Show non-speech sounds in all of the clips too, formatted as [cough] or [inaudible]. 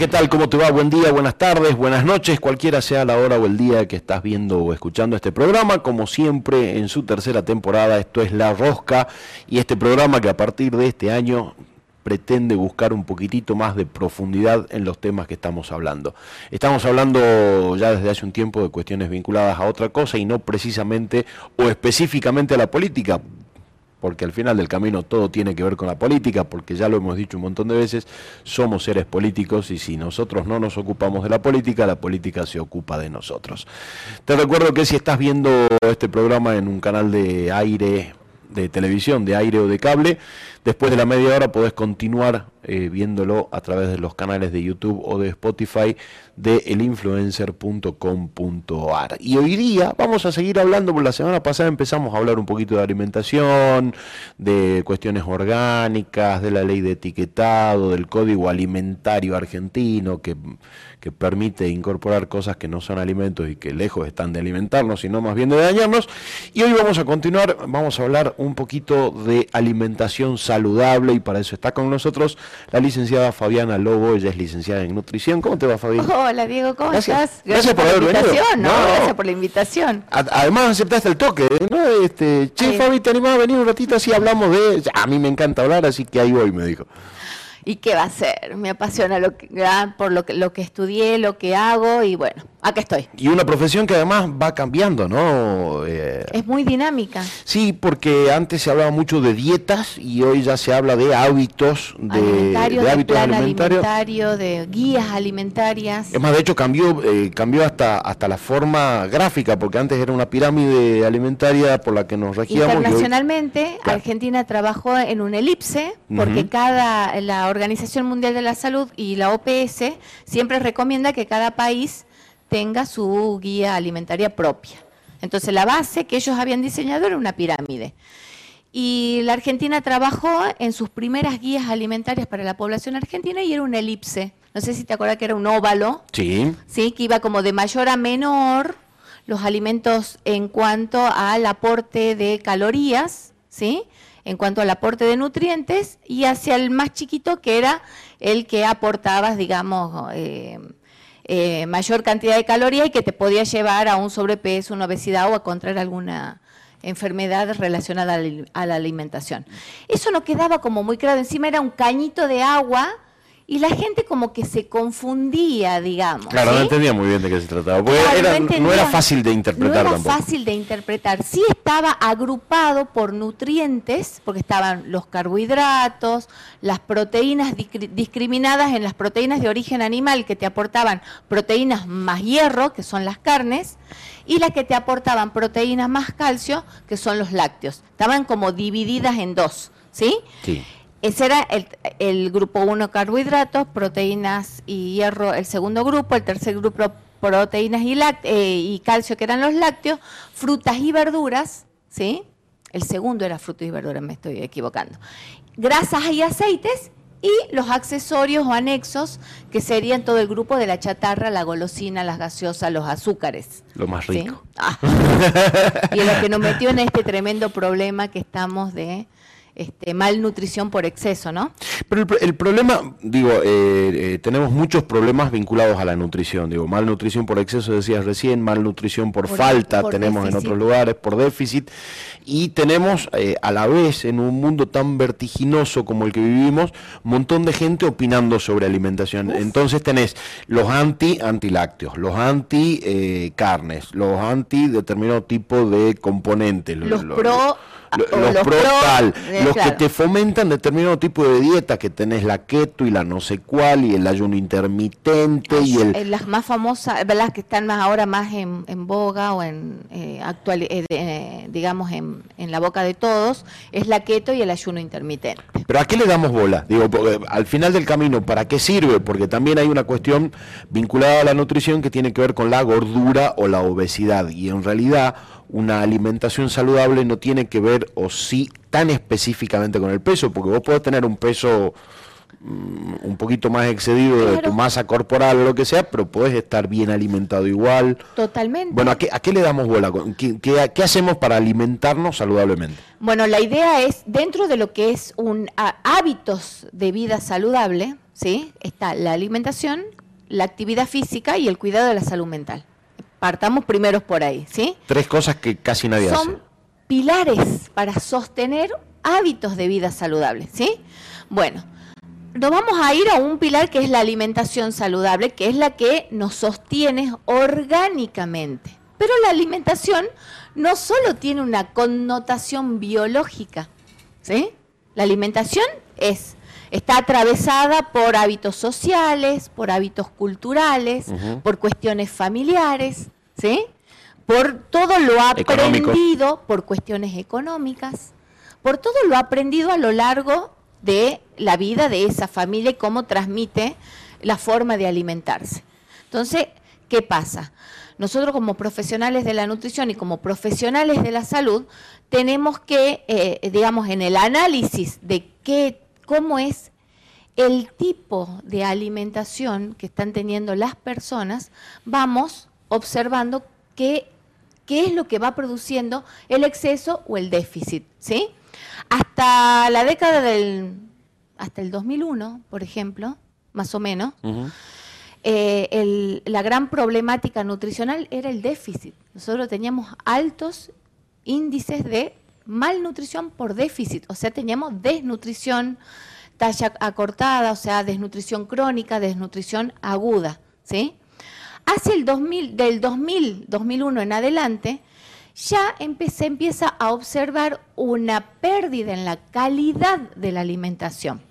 ¿qué tal? ¿Cómo te va? Buen día, buenas tardes, buenas noches, cualquiera sea la hora o el día que estás viendo o escuchando este programa. Como siempre, en su tercera temporada, esto es La Rosca y este programa que a partir de este año pretende buscar un poquitito más de profundidad en los temas que estamos hablando. Estamos hablando ya desde hace un tiempo de cuestiones vinculadas a otra cosa y no precisamente o específicamente a la política, porque al final del camino todo tiene que ver con la política, porque ya lo hemos dicho un montón de veces, somos seres políticos y si nosotros no nos ocupamos de la política, la política se ocupa de nosotros. Te recuerdo que si estás viendo este programa en un canal de aire, de televisión, de aire o de cable, después de la media hora podés continuar eh, viéndolo a través de los canales de YouTube o de Spotify de elinfluencer.com.ar. Y hoy día vamos a seguir hablando, por la semana pasada empezamos a hablar un poquito de alimentación, de cuestiones orgánicas, de la ley de etiquetado, del código alimentario argentino que, que permite incorporar cosas que no son alimentos y que lejos están de alimentarnos, sino más bien de dañarnos. Y hoy vamos a continuar, vamos a hablar un poquito de alimentación saludable y para eso está con nosotros la licenciada Fabiana Lobo, ella es licenciada en nutrición. ¿Cómo te va, Fabián? Hola, Diego, ¿cómo estás? Gracias, por, haber la invitación, venido. ¿no? Gracias por la invitación. además aceptaste el toque, ¿no? Este, che, Fabi, ¿te animás a venir un ratito así hablamos de... A mí me encanta hablar, así que ahí voy, me dijo. ¿Y qué va a ser? Me apasiona lo que, ah, por lo que, lo que estudié, lo que hago y bueno, acá estoy. Y una profesión que además va cambiando, ¿no? Eh, es muy dinámica. Sí, porque antes se hablaba mucho de dietas y hoy ya se habla de hábitos, de, de, hábitos alimentario, de guías alimentarias. Es más, de hecho cambió eh, cambió hasta hasta la forma gráfica, porque antes era una pirámide alimentaria por la que nos regíamos. Internacionalmente, Argentina trabajó en un elipse, porque cada la Organización Mundial de la Salud y la OPS siempre recomienda que cada país tenga su guía alimentaria propia. Entonces la base que ellos habían diseñado era una pirámide. Y la Argentina trabajó en sus primeras guías alimentarias para la población argentina y era una elipse. No sé si te acuerdas que era un óvalo. Sí. Sí, que iba como de mayor a menor los alimentos en cuanto al aporte de calorías, ¿sí? En cuanto al aporte de nutrientes y hacia el más chiquito que era el que aportabas, digamos, eh, eh, mayor cantidad de calorías y que te podía llevar a un sobrepeso, una obesidad o a contraer alguna enfermedad relacionada a la alimentación. Eso no quedaba como muy claro, encima era un cañito de agua y la gente como que se confundía, digamos. Claro, no entendía muy bien de qué se trataba. no, era fácil de interpretar no era fácil de interpretar. Sí estaba agrupado por nutrientes, porque estaban los carbohidratos, las proteínas discriminadas en las proteínas de origen animal que te aportaban proteínas más hierro, que son las carnes, y las que te aportaban proteínas más calcio, que son los lácteos. Estaban como divididas en dos, ¿sí? Sí. Ese era el, grupo 1 carbohidratos, proteínas y hierro, el segundo grupo, el tercer grupo proteínas y, eh, y calcio, que eran los lácteos, frutas y verduras, ¿sí? El segundo era frutas y verduras, me estoy equivocando. Grasas y aceites y los accesorios o anexos, que serían todo el grupo de la chatarra, la golosina, las gaseosas, los azúcares. Lo más rico. Ah. [laughs] y lo que nos metió en este tremendo problema que estamos de este, malnutrición por exceso, ¿no? Pero el, problema, digo, eh, eh, tenemos muchos problemas vinculados a la nutrición, digo, malnutrición por exceso, decías recién, malnutrición por, falta, tenemos en otros lugares, por déficit, y tenemos eh, a la vez, en un mundo tan vertiginoso como el que vivimos, un montón de gente opinando sobre alimentación. Entonces tenés los anti antilácteos, los anti carnes, los anti determinado tipo de componentes. Los, pro los, pro, eh, los que te fomentan determinado tipo de dieta, que tenés la keto y la no sé cuál, y el ayuno intermitente y el... Eh, las más famosas, las que están más ahora más en, boga o en eh, actual, digamos en, en, la boca de todos, es la keto y el ayuno intermitente. Pero ¿a qué le damos bola? Digo, al final del camino, ¿para qué sirve? Porque también hay una cuestión vinculada a la nutrición que tiene que ver con la gordura o la obesidad, y en realidad una alimentación saludable no tiene que ver o sí tan específicamente con el peso, porque vos podés tener un peso mm, un poquito más excedido de tu masa corporal o lo que sea, pero puedes estar bien alimentado igual. Totalmente. Bueno, ¿a qué, a qué le damos bola? ¿Qué, qué, hacemos para alimentarnos saludablemente? Bueno, la idea es, dentro de lo que es un hábitos de vida saludable, ¿sí? Está la alimentación, la actividad física y el cuidado de la salud mental. Partamos primeros por ahí, ¿sí? Tres cosas que casi nadie hace. Son pilares para sostener hábitos de vida saludables, ¿sí? Bueno, nos vamos a ir a un pilar que es la alimentación saludable, que es la que nos sostiene orgánicamente. Pero la alimentación no solo tiene una connotación biológica, ¿sí? La alimentación es está atravesada por hábitos sociales, por hábitos culturales, por cuestiones familiares, ¿sí? Por todo lo aprendido, por cuestiones económicas, por todo lo aprendido a lo largo de la vida de esa familia y cómo transmite la forma de alimentarse. Entonces, ¿qué pasa? Nosotros como profesionales de la nutrición y como profesionales de la salud tenemos que, eh, digamos, en el análisis de qué, cómo es el tipo de alimentación que están teniendo las personas, vamos observando qué, qué es lo que va produciendo el exceso o el déficit, ¿sí? Hasta la década del, hasta el 2001, por ejemplo, más o menos, eh, la gran problemática nutricional era el déficit. Nosotros teníamos altos índices de malnutrición por déficit, o sea, teníamos desnutrición, talla acortada, o sea, desnutrición crónica, desnutrición aguda, ¿sí? Hacia el 2000, del 2000, 2001 en adelante, ya se empieza a observar una pérdida en la calidad de la alimentación.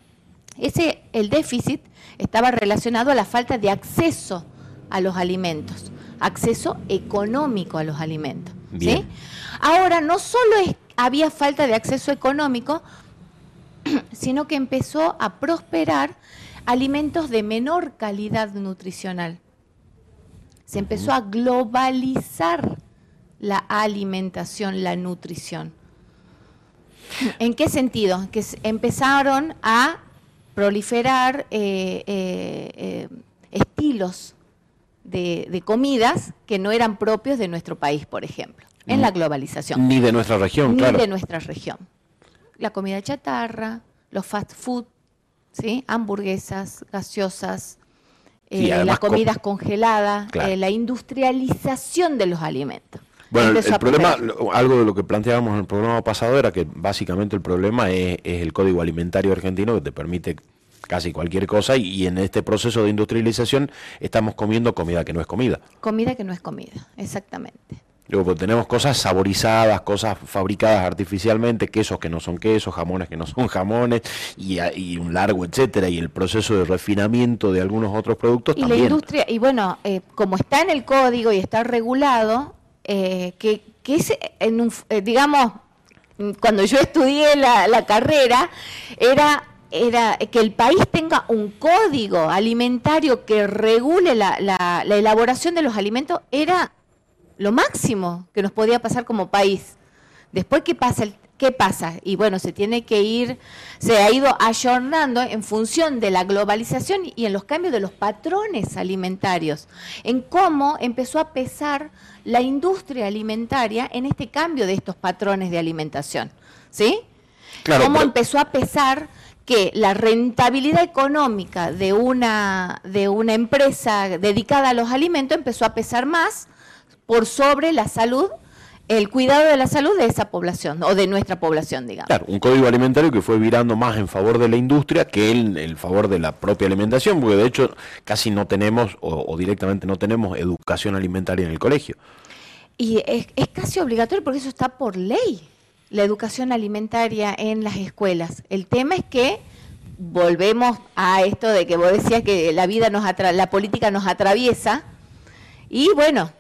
Ese, el déficit estaba relacionado a la falta de acceso a los alimentos, acceso económico a los alimentos. ¿sí? Ahora, no solo había falta de acceso económico, [clears throat] sino que empezó a prosperar alimentos de menor calidad nutricional. Se empezó a globalizar la alimentación, la nutrición. [clears throat] ¿En qué sentido? Que empezaron a proliferar eh, eh, eh, estilos de, comidas que no eran propios de nuestro país, por ejemplo, en la globalización. Ni de nuestra región, Ni de nuestra región. La comida chatarra, los fast food, ¿sí? hamburguesas, gaseosas, las comidas congeladas, la industrialización de los alimentos. Bueno, el, problema, algo de lo que planteábamos en el programa pasado era que básicamente el problema es, el código alimentario argentino que te permite casi cualquier cosa y, en este proceso de industrialización estamos comiendo comida que no es comida. Comida que no es comida, exactamente. Luego pues, tenemos cosas saborizadas, cosas fabricadas artificialmente, quesos que no son quesos, jamones que no son jamones y, un largo etcétera y el proceso de refinamiento de algunos otros productos y la industria y bueno eh, como está en el código y está regulado eh, que, es, en un, eh, digamos, cuando yo estudié la, carrera, era era que el país tenga un código alimentario que regule la, la, elaboración de los alimentos era lo máximo que nos podía pasar como país. Después, ¿qué pasa? El, ¿Qué pasa? Y bueno, se tiene que ir, se ha ido ayornando en función de la globalización y en los cambios de los patrones alimentarios, en cómo empezó a pesar la industria alimentaria en este cambio de estos patrones de alimentación. ¿Sí? cómo empezó a pesar que la rentabilidad económica de una, de una empresa dedicada a los alimentos empezó a pesar más por sobre la salud el cuidado de la salud de esa población o de nuestra población, digamos. Claro, un código alimentario que fue virando más en favor de la industria que en el favor de la propia alimentación, porque de hecho casi no tenemos o, directamente no tenemos educación alimentaria en el colegio. Y es, casi obligatorio porque eso está por ley, la educación alimentaria en las escuelas. El tema es que volvemos a esto de que vos decías que la vida nos la política nos atraviesa y bueno,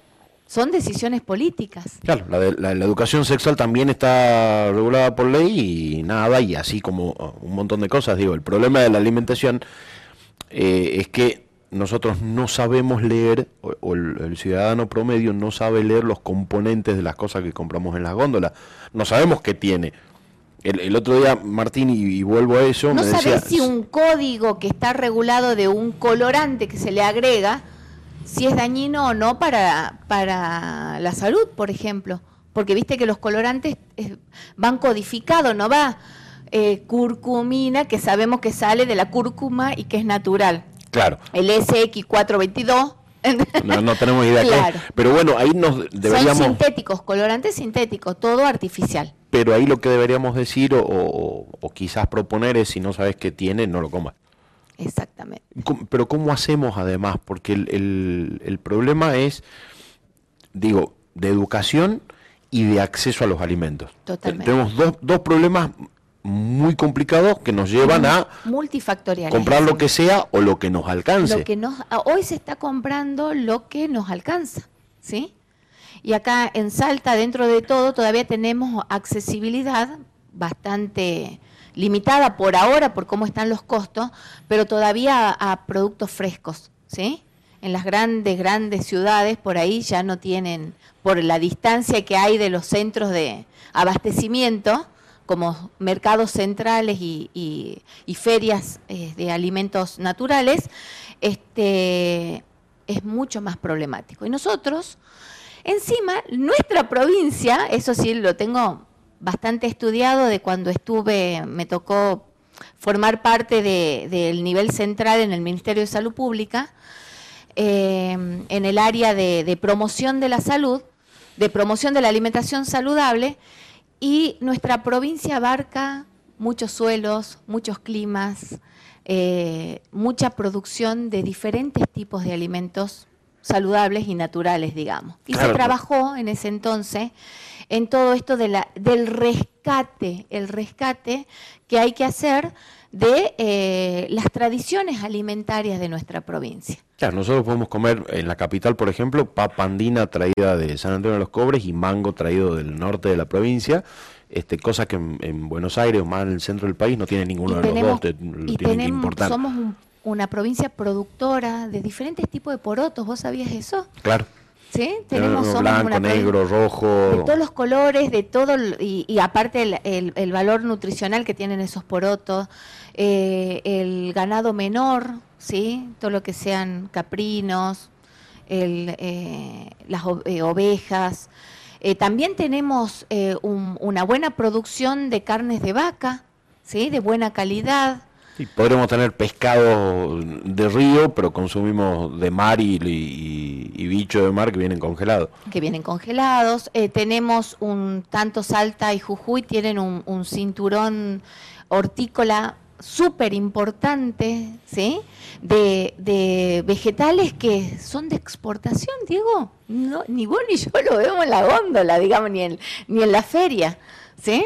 son decisiones políticas. Claro, la, la, educación sexual también está regulada por ley y nada, y así como uh, un montón de cosas. Digo, el problema de la alimentación eh, es que nosotros no sabemos leer, o, el, ciudadano promedio no sabe leer los componentes de las cosas que compramos en las góndolas. No sabemos qué tiene. El, otro día, Martín, y, vuelvo a eso, no me decía... si un código que está regulado de un colorante que se le agrega si es dañino o no para, para la salud, por ejemplo. Porque viste que los colorantes eh, van codificados, no va eh, curcumina que sabemos que sale de la cúrcuma y que es natural. Claro. El SX422. No, no tenemos idea. qué es. Pero bueno, ahí nos deberíamos... Son sintéticos, colorantes sintéticos, todo artificial. Pero ahí lo que deberíamos decir o, o- o quizás proponer es si no sabes qué tiene, no lo comas. Exactamente. ¿Cómo- Pero ¿cómo hacemos además? Porque el, el- el problema es, digo, de educación y de acceso a los alimentos. Totalmente. Tenemos dos, dos problemas muy complicados que nos llevan a Multifactorial. comprar lo que sea o lo que nos alcance. Lo que nos, hoy se está comprando lo que nos alcanza, ¿sí? Y acá en Salta, dentro de todo, todavía tenemos accesibilidad bastante limitada por ahora, por cómo están los costos, pero todavía a, productos frescos, ¿sí? En las grandes, grandes ciudades, por ahí ya no tienen, por la distancia que hay de los centros de abastecimiento, como mercados centrales y, y- y ferias eh, de alimentos naturales, este, es mucho más problemático. Y nosotros, encima, nuestra provincia, eso sí lo tengo bastante estudiado de cuando estuve, me tocó formar parte de- del nivel central en el Ministerio de Salud Pública, eh, en el área de, de promoción de la salud, de promoción de la alimentación saludable, y nuestra provincia abarca muchos suelos, muchos climas, eh, mucha producción de diferentes tipos de alimentos saludables y naturales, digamos. Y Claro. se trabajó en ese entonces en todo esto de la, del rescate, el rescate que hay que hacer de eh, las tradiciones alimentarias de nuestra provincia. Claro, nosotros podemos comer en la capital, por ejemplo, papa andina traída de San Antonio de los Cobres y mango traído del norte de la provincia, este, cosa que en, en Buenos Aires o más en el centro del país no tiene ninguno de los dos, te- lo y tienen que tenemos- importar. somos un- una provincia productora de diferentes tipos de porotos, ¿vos sabías eso? Claro, ¿Sí? Tenemos blanco, una provincia- negro, rojo. de todos los colores, de todo, y, y aparte el, el- el valor nutricional que tienen esos porotos, eh, el ganado menor, ¿sí? Todo lo que sean caprinos, el, eh, las eh, ovejas. Eh, también tenemos eh, un- una buena producción de carnes de vaca, ¿sí? De buena calidad. Sí, podremos tener pescado de río, pero consumimos de mar y, y, y bicho de mar que vienen congelados. que vienen congelados. Eh, tenemos un, tanto Salta y Jujuy tienen un, un cinturón hortícola súper importante, ¿sí? De, de vegetales que son de exportación, Diego. No, ni vos ni yo lo vemos en la góndola, digamos, ni en, ni en la feria, ¿sí?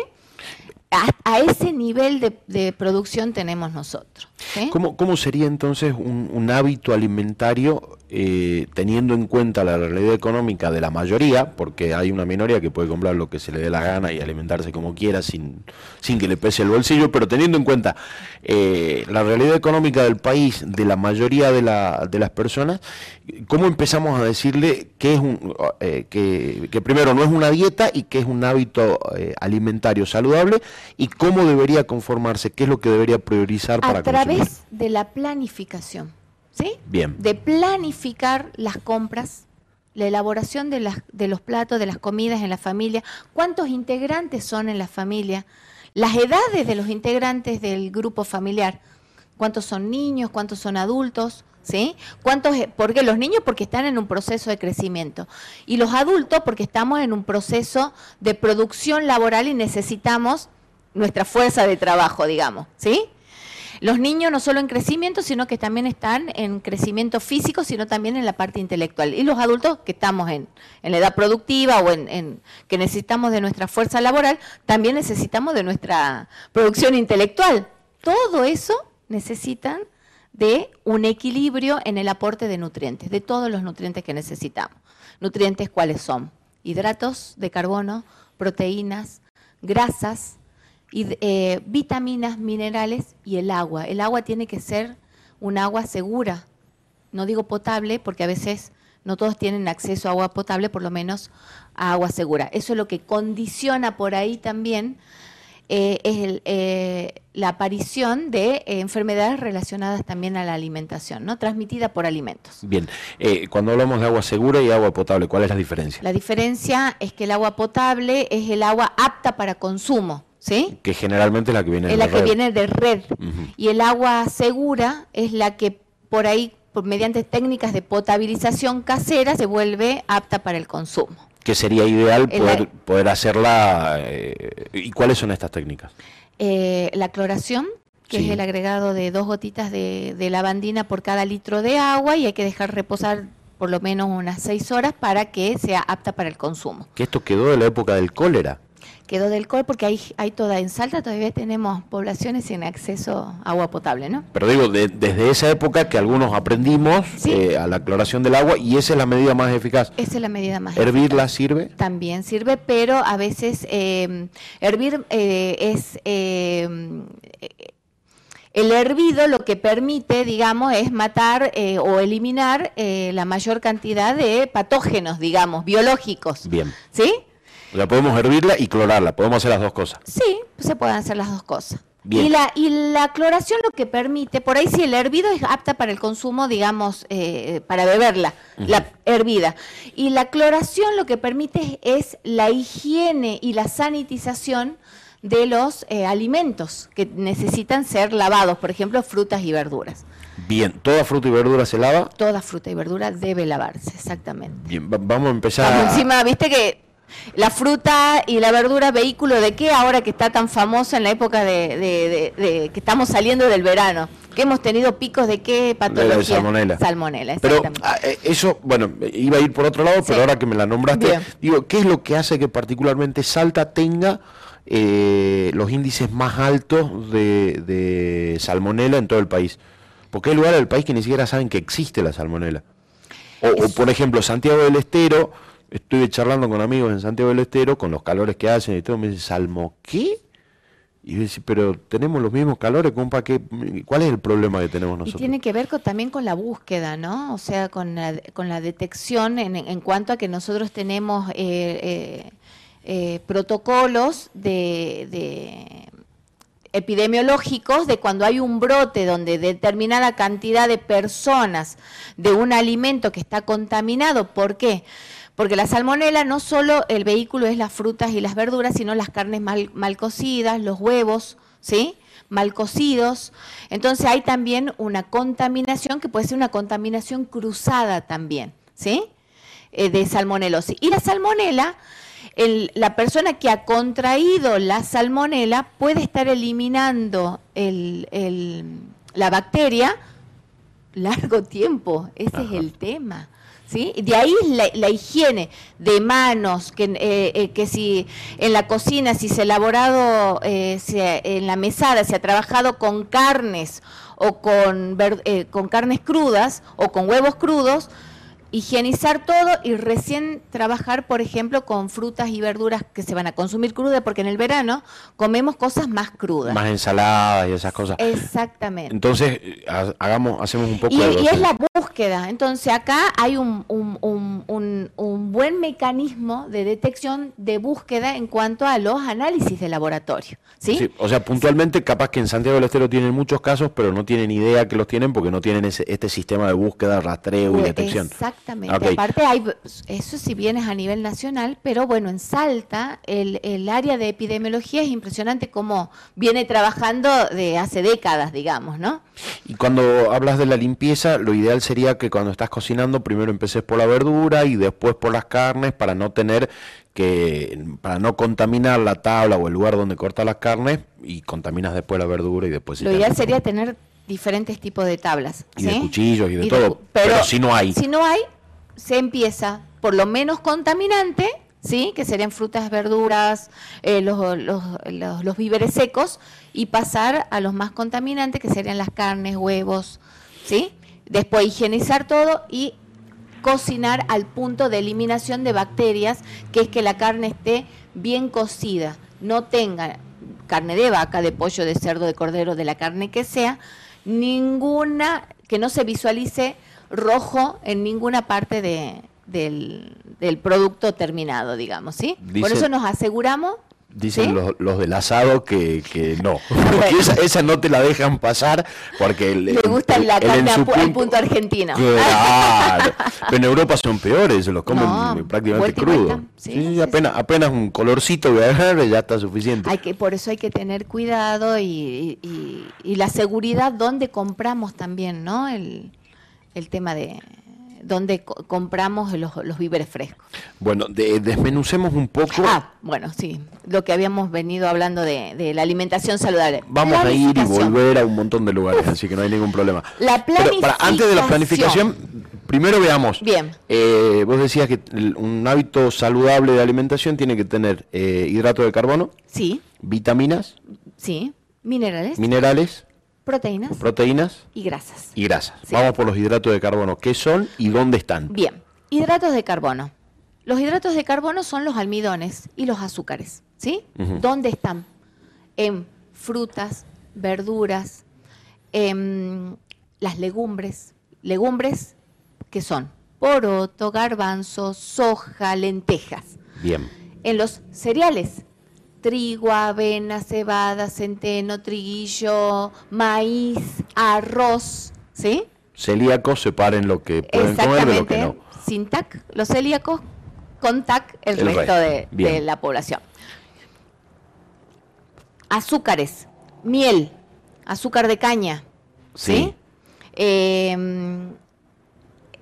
A, ese nivel de producción tenemos nosotros. ¿Sí? ¿Cómo, cómo sería entonces un, un hábito alimentario eh, teniendo en cuenta la realidad económica de la mayoría? Porque hay una minoría que puede comprar lo que se le dé la gana y alimentarse como quiera sin, sin que le pese el bolsillo, pero teniendo en cuenta eh, la realidad económica del país, de la mayoría de, la, de las personas, ¿cómo empezamos a decirle que es un, eh, que, que primero no es una dieta y que es un hábito alimentario saludable y cómo debería conformarse, qué es lo que debería priorizar para a través de la planificación, ¿sí? Bien. De planificar las compras, la elaboración de, las, de los platos, de las comidas en la familia, cuántos integrantes son en la familia, las edades de los integrantes del grupo familiar, cuántos son niños, cuántos son adultos, ¿sí? ¿Cuántos, porque los niños porque están en un proceso de crecimiento y los adultos porque estamos en un proceso de producción laboral y necesitamos nuestra fuerza de trabajo, digamos, ¿sí? Los niños no solo en crecimiento, sino que también están en crecimiento físico, sino también en la parte intelectual. Y los adultos que estamos en, la edad productiva o en, en- que necesitamos de nuestra fuerza laboral, también necesitamos de nuestra producción intelectual. Todo eso necesitan de un equilibrio en el aporte de nutrientes, de todos los nutrientes que necesitamos. Nutrientes cuáles son? Hidratos de carbono, proteínas, grasas, y, eh, vitaminas, minerales y el agua. El agua tiene que ser un agua segura. No digo potable porque a veces no todos tienen acceso a agua potable, por lo menos a agua segura. Eso es lo que condiciona por ahí también eh, es el, eh, la aparición de eh, enfermedades relacionadas también a la alimentación, ¿no? transmitida por alimentos. Bien, eh, cuando hablamos de agua segura y agua potable, ¿cuál es la diferencia? La diferencia es que el agua potable es el agua apta para consumo, ¿sí? Que generalmente es la que viene es de la que red. viene de red. Y el agua segura es la que por ahí, por, mediante técnicas de potabilización casera, se vuelve apta para el consumo. Que sería ideal poder, poder hacerla. eh, ¿Y cuáles son estas técnicas? Eh, la cloración, que Sí. es el agregado de dos gotitas de, de lavandina por cada litro de agua y hay que dejar reposar por lo menos unas seis horas para que sea apta para el consumo. Que esto quedó de la época del cólera. Quedó del col porque hay, hay toda, en Salta todavía tenemos poblaciones sin acceso a agua potable, ¿no? Pero digo, de- desde esa época que algunos aprendimos Sí. eh, a la cloración del agua y esa es la medida más eficaz. Esa es la medida más ¿Hervirla sirve? también sirve, pero a veces eh, hervir eh, es... eh, el hervido lo que permite, digamos, es matar eh, o eliminar eh, la mayor cantidad de patógenos, digamos, biológicos. Bien. ¿Sí? O sea, podemos hervirla y clorarla, podemos hacer las dos cosas. Sí, se pueden hacer las dos cosas. Bien. Y la, y la cloración lo que permite, por ahí si el hervido es apta para el consumo, digamos, eh, para beberla, la hervida. Y la cloración lo que permite es la higiene y la sanitización de los eh, alimentos que necesitan ser lavados, por ejemplo, frutas y verduras. Bien, toda fruta y verdura se lava. Toda fruta y verdura debe lavarse, exactamente. Bien, va- vamos a empezar. A- encima, viste que la fruta y la verdura, vehículo de qué ahora que está tan famoso en la época de, de- de- de que estamos saliendo del verano, que hemos tenido picos de qué patología. salmonela. Salmonela, Pero ah, eh, eso, bueno, iba a ir por otro lado, pero ahora que me la nombraste, Bien. digo, ¿qué es lo que hace que particularmente Salta tenga eh, los índices más altos de, de salmonela en todo el país? Porque hay lugares del país que ni siquiera saben que existe la salmonela. O, o, por ejemplo, Santiago del Estero, estuve charlando con amigos en Santiago del Estero, con los calores que hacen y todo, me dicen, ¿salmo qué? Y decía, pero tenemos los mismos calores, compa, ¿qué, ¿cuál es el problema que tenemos Y nosotros? tiene que ver con- también con la búsqueda, ¿no? O sea, con la, con la detección en, en cuanto a que nosotros tenemos eh, eh, eh, protocolos de, de epidemiológicos de cuando hay un brote donde determinada cantidad de personas de un alimento que está contaminado. ¿Por qué? Porque la salmonela no solo el vehículo es las frutas y las verduras, sino las carnes mal, mal cocidas, los huevos, ¿sí? mal cocidos. Entonces hay también una contaminación que puede ser una contaminación cruzada también, ¿sí? Eh, de salmonelosis. Y la salmonela, el- la persona que ha contraído la salmonela puede estar eliminando el- el- la bacteria largo tiempo. Ese es el tema. De ahí la, higiene de manos, que, eh, eh, que si en la cocina, si se ha elaborado, eh, se- en la mesada, se ha trabajado con carnes o con, con carnes crudas o con huevos crudos, higienizar todo y recién trabajar, por ejemplo, con frutas y verduras que se van a consumir crudas, porque en el verano comemos cosas más crudas. Más ensaladas y esas cosas. Exactamente. Entonces, ha- hagamos, hacemos un poco Y, de y es la búsqueda. Entonces acá hay un, un- un- un- buen mecanismo de detección de búsqueda en cuanto a los análisis de laboratorio. ¿sí? Sí, o sea, puntualmente, capaz que en Santiago del Estero tienen muchos casos, pero no tienen idea que los tienen porque no tienen ese, este sistema de búsqueda, rastreo y Pues, detección. Exactamente. Ok. Aparte, hay, eso si bien es a nivel nacional, pero bueno, en Salta el, el área de epidemiología es impresionante cómo viene trabajando de hace décadas, digamos, ¿no? Y cuando hablas de la limpieza, lo ideal sería que cuando estás cocinando primero empeces por la verdura y después por las carnes para no tener que, para no contaminar la tabla o el lugar donde cortas las carnes y contaminas después la verdura y después Lo ideal sería tener diferentes tipos de tablas. Y de cuchillos y de Y todo, pero si no hay. Si no hay, se empieza por lo menos contaminante, ¿sí? que serían frutas, verduras, eh, los, los, los- los víveres secos, y pasar a los más contaminantes, que serían las carnes, huevos, ¿sí? Después higienizar todo y cocinar al punto de eliminación de bacterias, que es que la carne esté bien cocida, no tenga carne de vaca, de pollo, de cerdo, de cordero, de la carne que sea, ninguna, que no se visualice rojo en ninguna parte de- del, del producto terminado, digamos, ¿sí? Por eso nos aseguramos Dicen ¿Sí? los, los del asado que, que no. [laughs] Porque esa, esa no te la dejan pasar porque el, Le gusta la el- el carne al punto argentino. Claro. [laughs] Pero en Europa son peores, se los comen No, prácticamente vuelta. Sí, Sí, sí, apenas, apenas un colorcito de ya está suficiente. Hay que, por eso hay que tener cuidado y, y- y la seguridad donde compramos también, ¿no? El, el tema de donde co- compramos los, los víveres frescos. Bueno, de- desmenucemos un poco. Ah, bueno, sí, lo que habíamos venido hablando de, de la alimentación saludable. Vamos a ir y Planificación. volver a un montón de lugares, así que no hay ningún problema. La Pero para, antes de la planificación. planificación, primero veamos. Bien. Eh, vos decías que un hábito saludable de alimentación tiene que tener eh, hidrato de carbono, Sí, vitaminas, sí, minerales, minerales, proteínas proteínas y grasas. y grasas. Sí. Vamos por los hidratos de carbono. ¿Qué son y dónde están? Bien, hidratos de carbono. Los hidratos de carbono son los almidones y los azúcares, ¿sí? ¿Dónde están? En frutas, verduras, en las legumbres. Legumbres que son poroto, garbanzo, soja, lentejas. Bien. En los cereales, trigo, avena, cebada, centeno, triguillo, maíz, arroz, ¿sí? Celíacos separen lo que pueden comer de lo que no. Sin TAC, los celíacos, con TAC el, El resto, de la población. Azúcares, miel, azúcar de caña, ¿sí? Sí. Eh,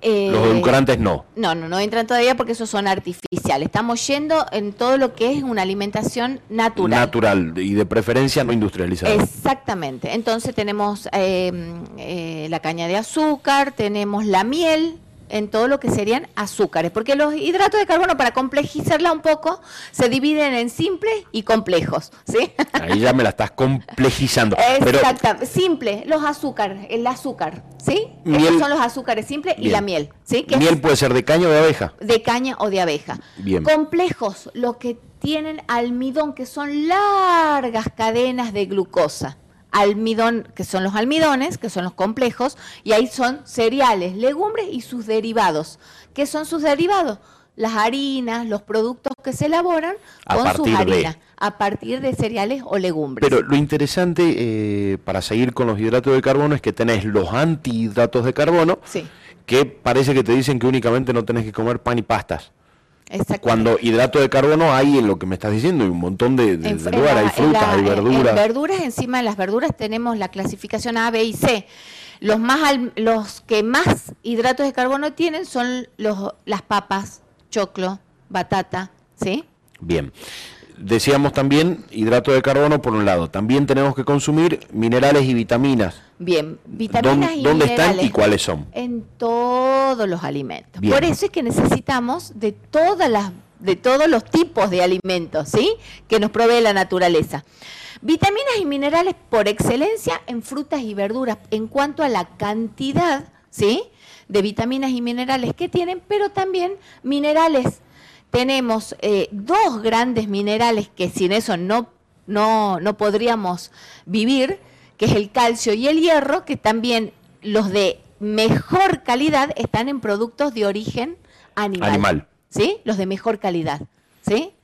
eh, Los edulcorantes no. no, no, no entran todavía porque esos son artificiales. Estamos yendo en todo lo que es una alimentación natural. Natural y de preferencia no industrializado. Exactamente. Entonces tenemos eh, eh, la caña de azúcar, tenemos la miel, en todo lo que serían azúcares, porque los hidratos de carbono, para complejizarla un poco, se dividen en simples y complejos, ¿sí? Ahí ya me la estás complejizando. Exactamente, simple, los azúcares, el azúcar, ¿sí? Miel- Estos son los azúcares simples y la miel, ¿sí? Que es- miel puede ser de caña o de abeja. de caña o de abeja. Bien. Complejos, los que tienen almidón, que son largas cadenas de glucosa. Almidón, que son los almidones, que son los complejos, y ahí son cereales, legumbres y sus derivados. ¿Qué son sus derivados? Las harinas, los productos que se elaboran A con sus de. harinas, a partir de cereales o legumbres. Pero lo interesante eh, para seguir con los hidratos de carbono es que tenés los antihidratos de carbono, sí, que parece que te dicen que únicamente no tenés que comer pan y pastas. Cuando hidrato de carbono hay en lo que me estás diciendo, hay un montón de, de- lugares, hay frutas, la- hay verduras. En verduras, encima de las verduras tenemos la clasificación A, B y C. Los más los que más hidratos de carbono tienen son los las papas, choclo, batata, ¿sí? Bien. Decíamos también hidrato de carbono por un lado. También tenemos que consumir minerales y vitaminas. Bien, vitaminas ¿Dónde, y dónde están y cuáles son? en todos los alimentos. Bien. Por eso es que necesitamos de todas las de todos los tipos de alimentos, ¿sí? Que nos provee la naturaleza. Vitaminas y minerales por excelencia en frutas y verduras en cuanto a la cantidad, ¿sí? De vitaminas y minerales que tienen, pero también minerales. Tenemos eh, dos grandes minerales que sin eso no, no, no podríamos vivir, que es el calcio y el hierro, que también los de mejor calidad están en productos de origen animal. Animal. ¿Sí? Los de mejor calidad. ¿Sí?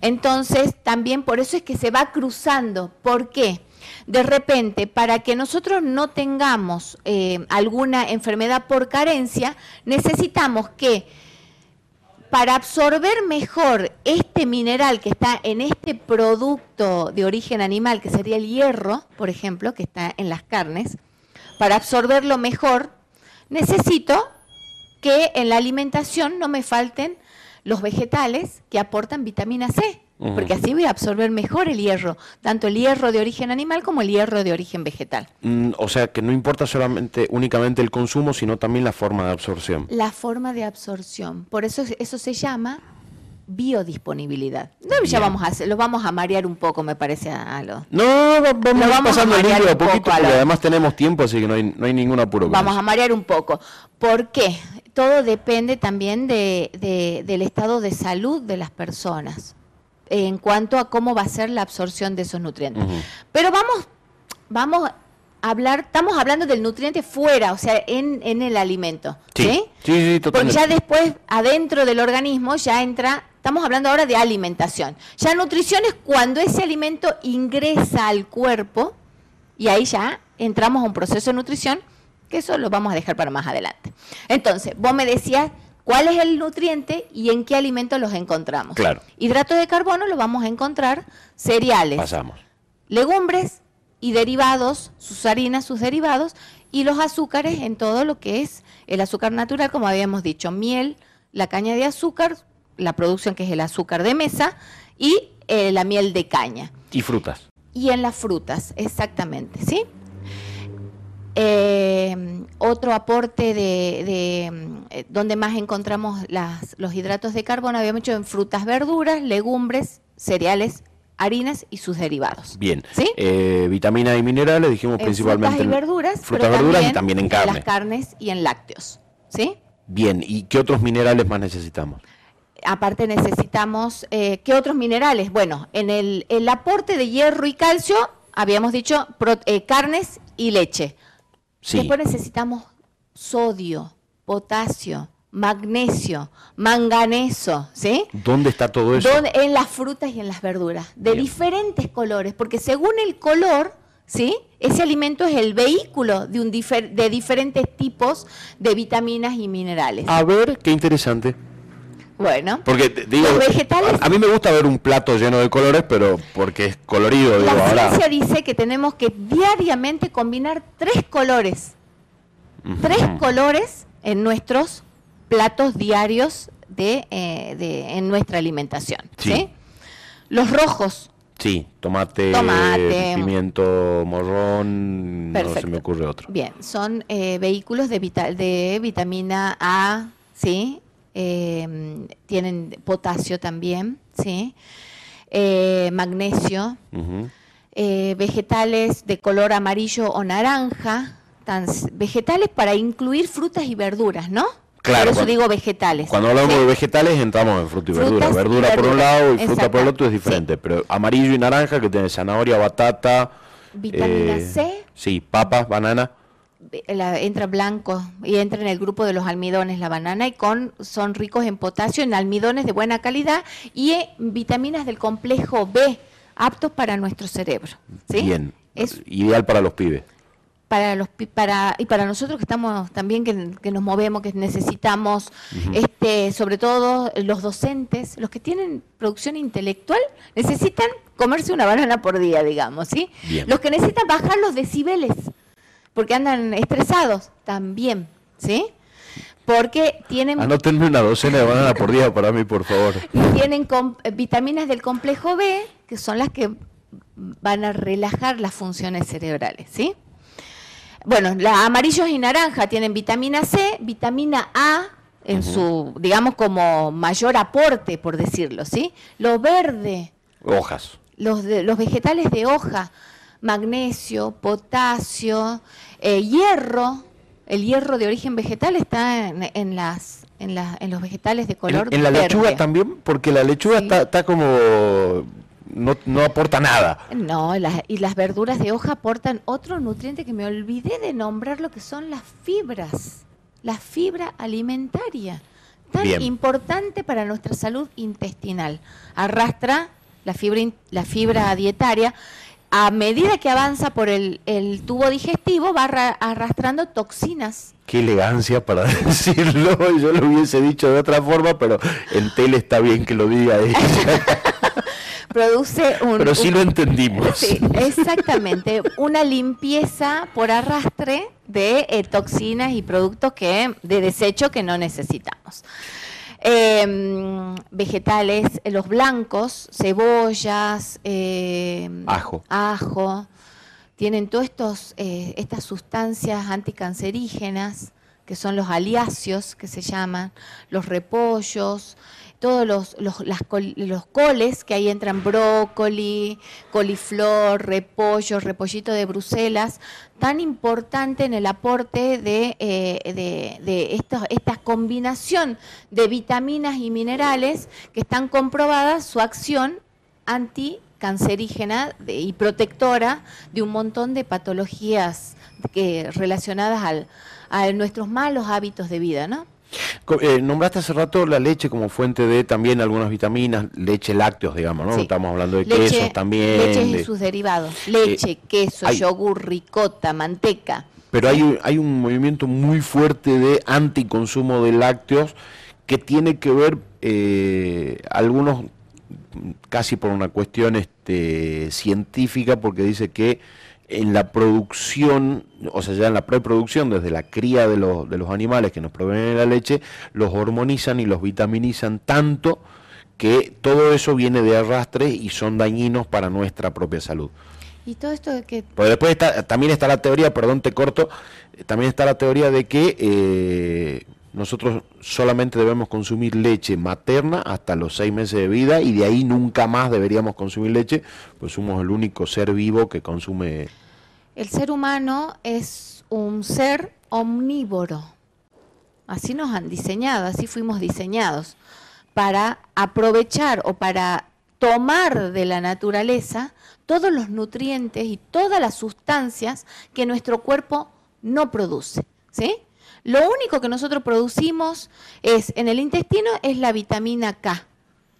Entonces, también por eso es que se va cruzando. ¿Por qué? De repente, para que nosotros no tengamos eh, alguna enfermedad por carencia, necesitamos que para absorber mejor este mineral que está en este producto de origen animal, que sería el hierro, por ejemplo, que está en las carnes, para absorberlo mejor, necesito que en la alimentación no me falten los vegetales que aportan vitamina C, Porque así voy a absorber mejor el hierro, tanto el hierro de origen animal como el hierro de origen vegetal. Mm, o sea que no importa solamente únicamente el consumo, sino también la forma de absorción. La forma de absorción, por eso es- eso se llama biodisponibilidad. No, ya vamos a hacer, lo vamos a marear un poco, me parece a. No, va- vamos, Lo a pasando el un poco poquito, porque además tenemos tiempo, así que no hay, no hay ningún apuro. Vamos eso. a marear un poco. ¿Por qué? Todo depende también de, de- del estado de salud de las personas en cuanto a cómo va a ser la absorción de esos nutrientes. Pero vamos, vamos a hablar, estamos hablando del nutriente fuera, o sea, en, en el alimento. Sí, ¿sí? sí, sí, Porque totalmente. ya después, adentro del organismo, ya entra Estamos hablando ahora de alimentación. Ya nutrición es cuando ese alimento ingresa al cuerpo y ahí ya entramos a un proceso de nutrición que eso lo vamos a dejar para más adelante. Entonces, vos me decías cuál es el nutriente y en qué alimentos los encontramos. Claro. Hidratos de carbono los vamos a encontrar cereales, Pasamos. legumbres y derivados, sus harinas, sus derivados, y los azúcares en todo lo que es el azúcar natural, como habíamos dicho, miel, la caña de azúcar, la producción que es el azúcar de mesa, y eh, la miel de caña. Y frutas. Y en las frutas, exactamente, ¿sí? Eh, otro aporte de, de, eh, donde más encontramos las, los hidratos de carbono, habíamos hecho en frutas, verduras, legumbres, cereales, harinas y sus derivados. Bien. ¿Sí? Eh, vitaminas y minerales, dijimos En principalmente. frutas y en- verduras, frutas, pero verduras y también también en en carne. las carnes y en lácteos, ¿sí? Bien. ¿Y qué otros minerales más necesitamos? Aparte necesitamos, eh, ¿qué otros minerales? Bueno, en el, el aporte de hierro y calcio, habíamos dicho pro- eh, carnes y leche. Sí. Después necesitamos sodio, potasio, magnesio, manganeso, ¿sí? ¿Dónde está todo eso? En las frutas y en las verduras, de Bien. diferentes colores, porque según el color, ¿sí? Ese alimento es el vehículo de, un difer- de diferentes tipos de vitaminas y minerales. A ver, qué interesante. Bueno, Porque digo, Los vegetales- a, a mí me gusta ver un plato lleno de colores, pero porque es colorido, digo, la ahora. ciencia dice que tenemos que diariamente combinar tres colores, tres colores en nuestros platos diarios de, eh, de- en nuestra alimentación. Sí. ¿sí? Los rojos, Sí, tomate, Tomate. pimiento morrón, no se Perfecto. me ocurre otro. Bien, son eh, vehículos de, vita- de vitamina A, ¿sí? Eh, tienen potasio también, ¿sí? Eh, magnesio, eh, vegetales de color amarillo o naranja, tan- vegetales para incluir frutas y verduras, ¿no? Claro, Por eso cuando- digo vegetales. Cuando hablamos ¿sí? de vegetales entramos en fruta y Frutas verdura. y Verdura por un lado y fruta por el otro es sí. diferente. Pero amarillo y naranja que tiene zanahoria, batata. Vitamina eh, C, Sí, papas, banana. La- entra blanco y entra en el grupo de los almidones la banana y con son ricos en potasio, en almidones de buena calidad y en vitaminas del complejo B aptos para nuestro cerebro. ¿sí? Bien. Es Ideal para los pibes. para los para y para nosotros que estamos también que, que nos movemos que necesitamos este sobre todo los docentes los que tienen producción intelectual necesitan comerse una banana por día digamos sí Bien. los que necesitan bajar los decibeles porque andan estresados también sí porque tienen Anótenme una docena de banana por día para mí, por favor. tienen eh, vitaminas del complejo B, que son las que van a relajar las funciones cerebrales, ¿sí? Bueno, la amarillos y naranja tienen vitamina C, vitamina A en su, digamos, como mayor aporte, por decirlo, ¿sí? Lo verde, Hojas. los, de- los vegetales de hoja, magnesio, potasio, eh, hierro. El hierro de origen vegetal está en, en las, en, la- en los vegetales de color En, en la lechuga también, porque la lechuga Sí. está, está como. No, no aporta nada. No, las- y las verduras de hoja aportan otro nutriente que me olvidé de nombrar, lo que son las fibras, la fibra alimentaria, tan Bien. importante para nuestra salud intestinal. Arrastra la fibra, la fibra dietaria. A medida que avanza por el, el tubo digestivo, va arra- arrastrando toxinas. Qué elegancia para [laughs] decirlo. Yo lo hubiese dicho de otra forma, pero en tele está bien que lo diga ella. [laughs] Produce un, Pero sí un- lo entendimos. Sí, exactamente. Una limpieza por arrastre de eh, toxinas y productos que de desecho que no necesitamos. Eh, vegetales, eh, los blancos, cebollas, eh, Ajo. ajo, tienen todas estos, eh, estas sustancias anticancerígenas, que son los aliáceos, que se llaman, los repollos, todos los, los, los coles, que ahí entran brócoli, coliflor, repollo, repollito de Bruselas, tan importante en el aporte de, eh, de, de estos, esta combinación de vitaminas y minerales que están comprobadas su acción anticancerígena y protectora de un montón de patologías que, relacionadas al, a nuestros malos hábitos de vida, ¿no? Eh, nombraste hace rato la leche como fuente de también algunas vitaminas, leche lácteos, digamos, ¿no? Estamos hablando de quesos también. Leche y sus derivados. Leche, eh, queso, yogur, ricota, manteca. Pero hay, un, hay un movimiento muy fuerte de anticonsumo de lácteos que tiene que ver, eh, algunos casi por una cuestión este, científica, porque dice que en la producción, o sea, ya en la preproducción, desde la cría de los, de los animales que nos proveen de la leche, los hormonizan y los vitaminizan tanto que todo eso viene de arrastre y son dañinos para nuestra propia salud. Y todo esto de que... Pues después está, también está la teoría, perdón, te corto, también está la teoría de que eh, nosotros solamente debemos consumir leche materna hasta los seis meses de vida y de ahí nunca más deberíamos consumir leche, pues somos el único ser vivo que consume... El ser humano es un ser omnívoro. Así nos han diseñado, así fuimos diseñados, para aprovechar o para tomar de la naturaleza todos los nutrientes y todas las sustancias que nuestro cuerpo no produce, ¿sí? Lo único que nosotros producimos es en el intestino es la vitamina K,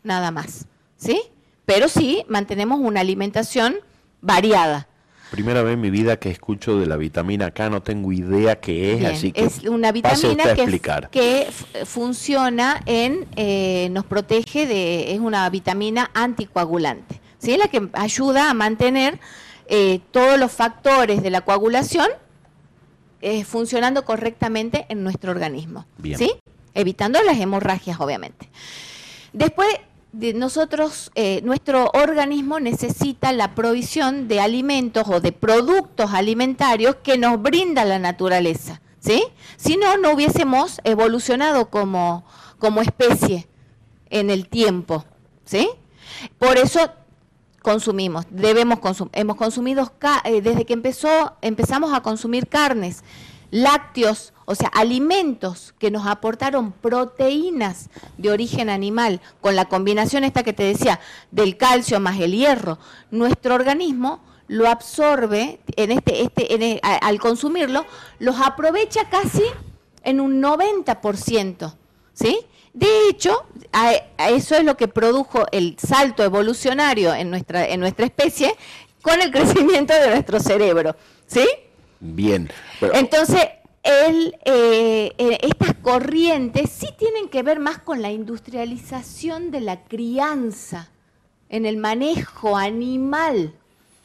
nada más, ¿sí? Pero sí mantenemos una alimentación variada. Primera vez en mi vida que escucho de la vitamina K, no tengo idea qué es, así que es una vitamina que, que, funciona en, eh, nos protege de, es una vitamina anticoagulante, ¿sí? La que ayuda a mantener eh, todos los factores de la coagulación eh, funcionando correctamente en nuestro organismo, ¿sí? Evitando las hemorragias, obviamente. Después nosotros, eh, nuestro organismo necesita la provisión de alimentos o de productos alimentarios que nos brinda la naturaleza, ¿sí? Si no, no hubiésemos evolucionado como, como especie en el tiempo, ¿sí? Por eso consumimos, debemos consumir, hemos consumido eh, desde que empezó, empezamos a consumir carnes, lácteos, o sea, alimentos que nos aportaron proteínas de origen animal, con la combinación esta que te decía, del calcio más el hierro, nuestro organismo lo absorbe, en este, este, al consumirlo, los aprovecha casi en un 90%, ¿sí? De hecho, eso es lo que produjo el salto evolucionario en nuestra, en nuestra especie con el [laughs] crecimiento de nuestro cerebro, ¿sí? Bien. Entonces, el, eh, eh, estas corrientes sí tienen que ver más con la industrialización de la crianza, en el manejo animal,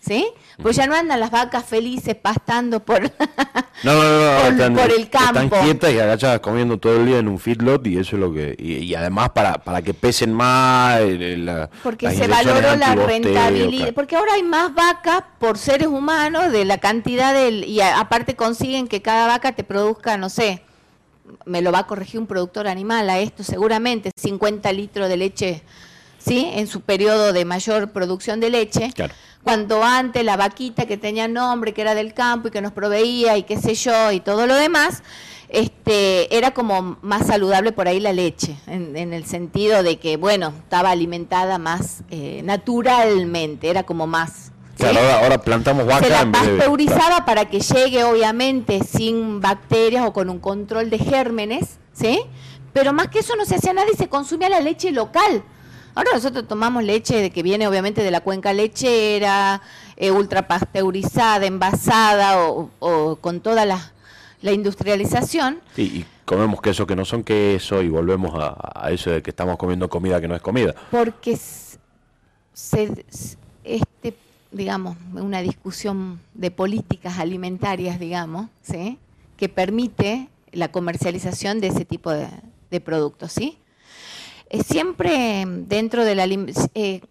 ¿sí? Pues ya no andan las vacas felices pastando por, [laughs] por, el campo. Están quietas y agachadas comiendo todo el día en un feedlot y eso es lo que... Y, además para, para que pesen más... porque se valoró la rentabilidad. Porque ahora hay más vacas por seres humanos de la cantidad del... Y aparte consiguen que cada vaca te produzca, no sé, me lo va a corregir un productor animal a esto seguramente, 50 litros de leche, ¿sí? En su periodo de mayor producción de leche. Claro cuando antes la vaquita que tenía nombre, que era del campo y que nos proveía y qué sé yo y todo lo demás, este, era como más saludable por ahí la leche, en, el sentido de que, bueno, estaba alimentada más eh, naturalmente, era como más... Claro, ahora, plantamos vaca. Se la pasteurizaba para que llegue, obviamente, sin bacterias o con un control de gérmenes, ¿sí? Pero más que eso no se hacía nada y se consumía la leche local. Ahora nosotros tomamos leche de que viene obviamente de la cuenca lechera, eh, ultra pasteurizada, envasada o, con toda la, industrialización. y comemos queso que no son queso y volvemos a, eso de que estamos comiendo comida que no es comida. Porque se, este, digamos, una discusión de políticas alimentarias, digamos, ¿sí? que permite la comercialización de ese tipo de, de productos, ¿sí? Eh, siempre dentro de la... Eh,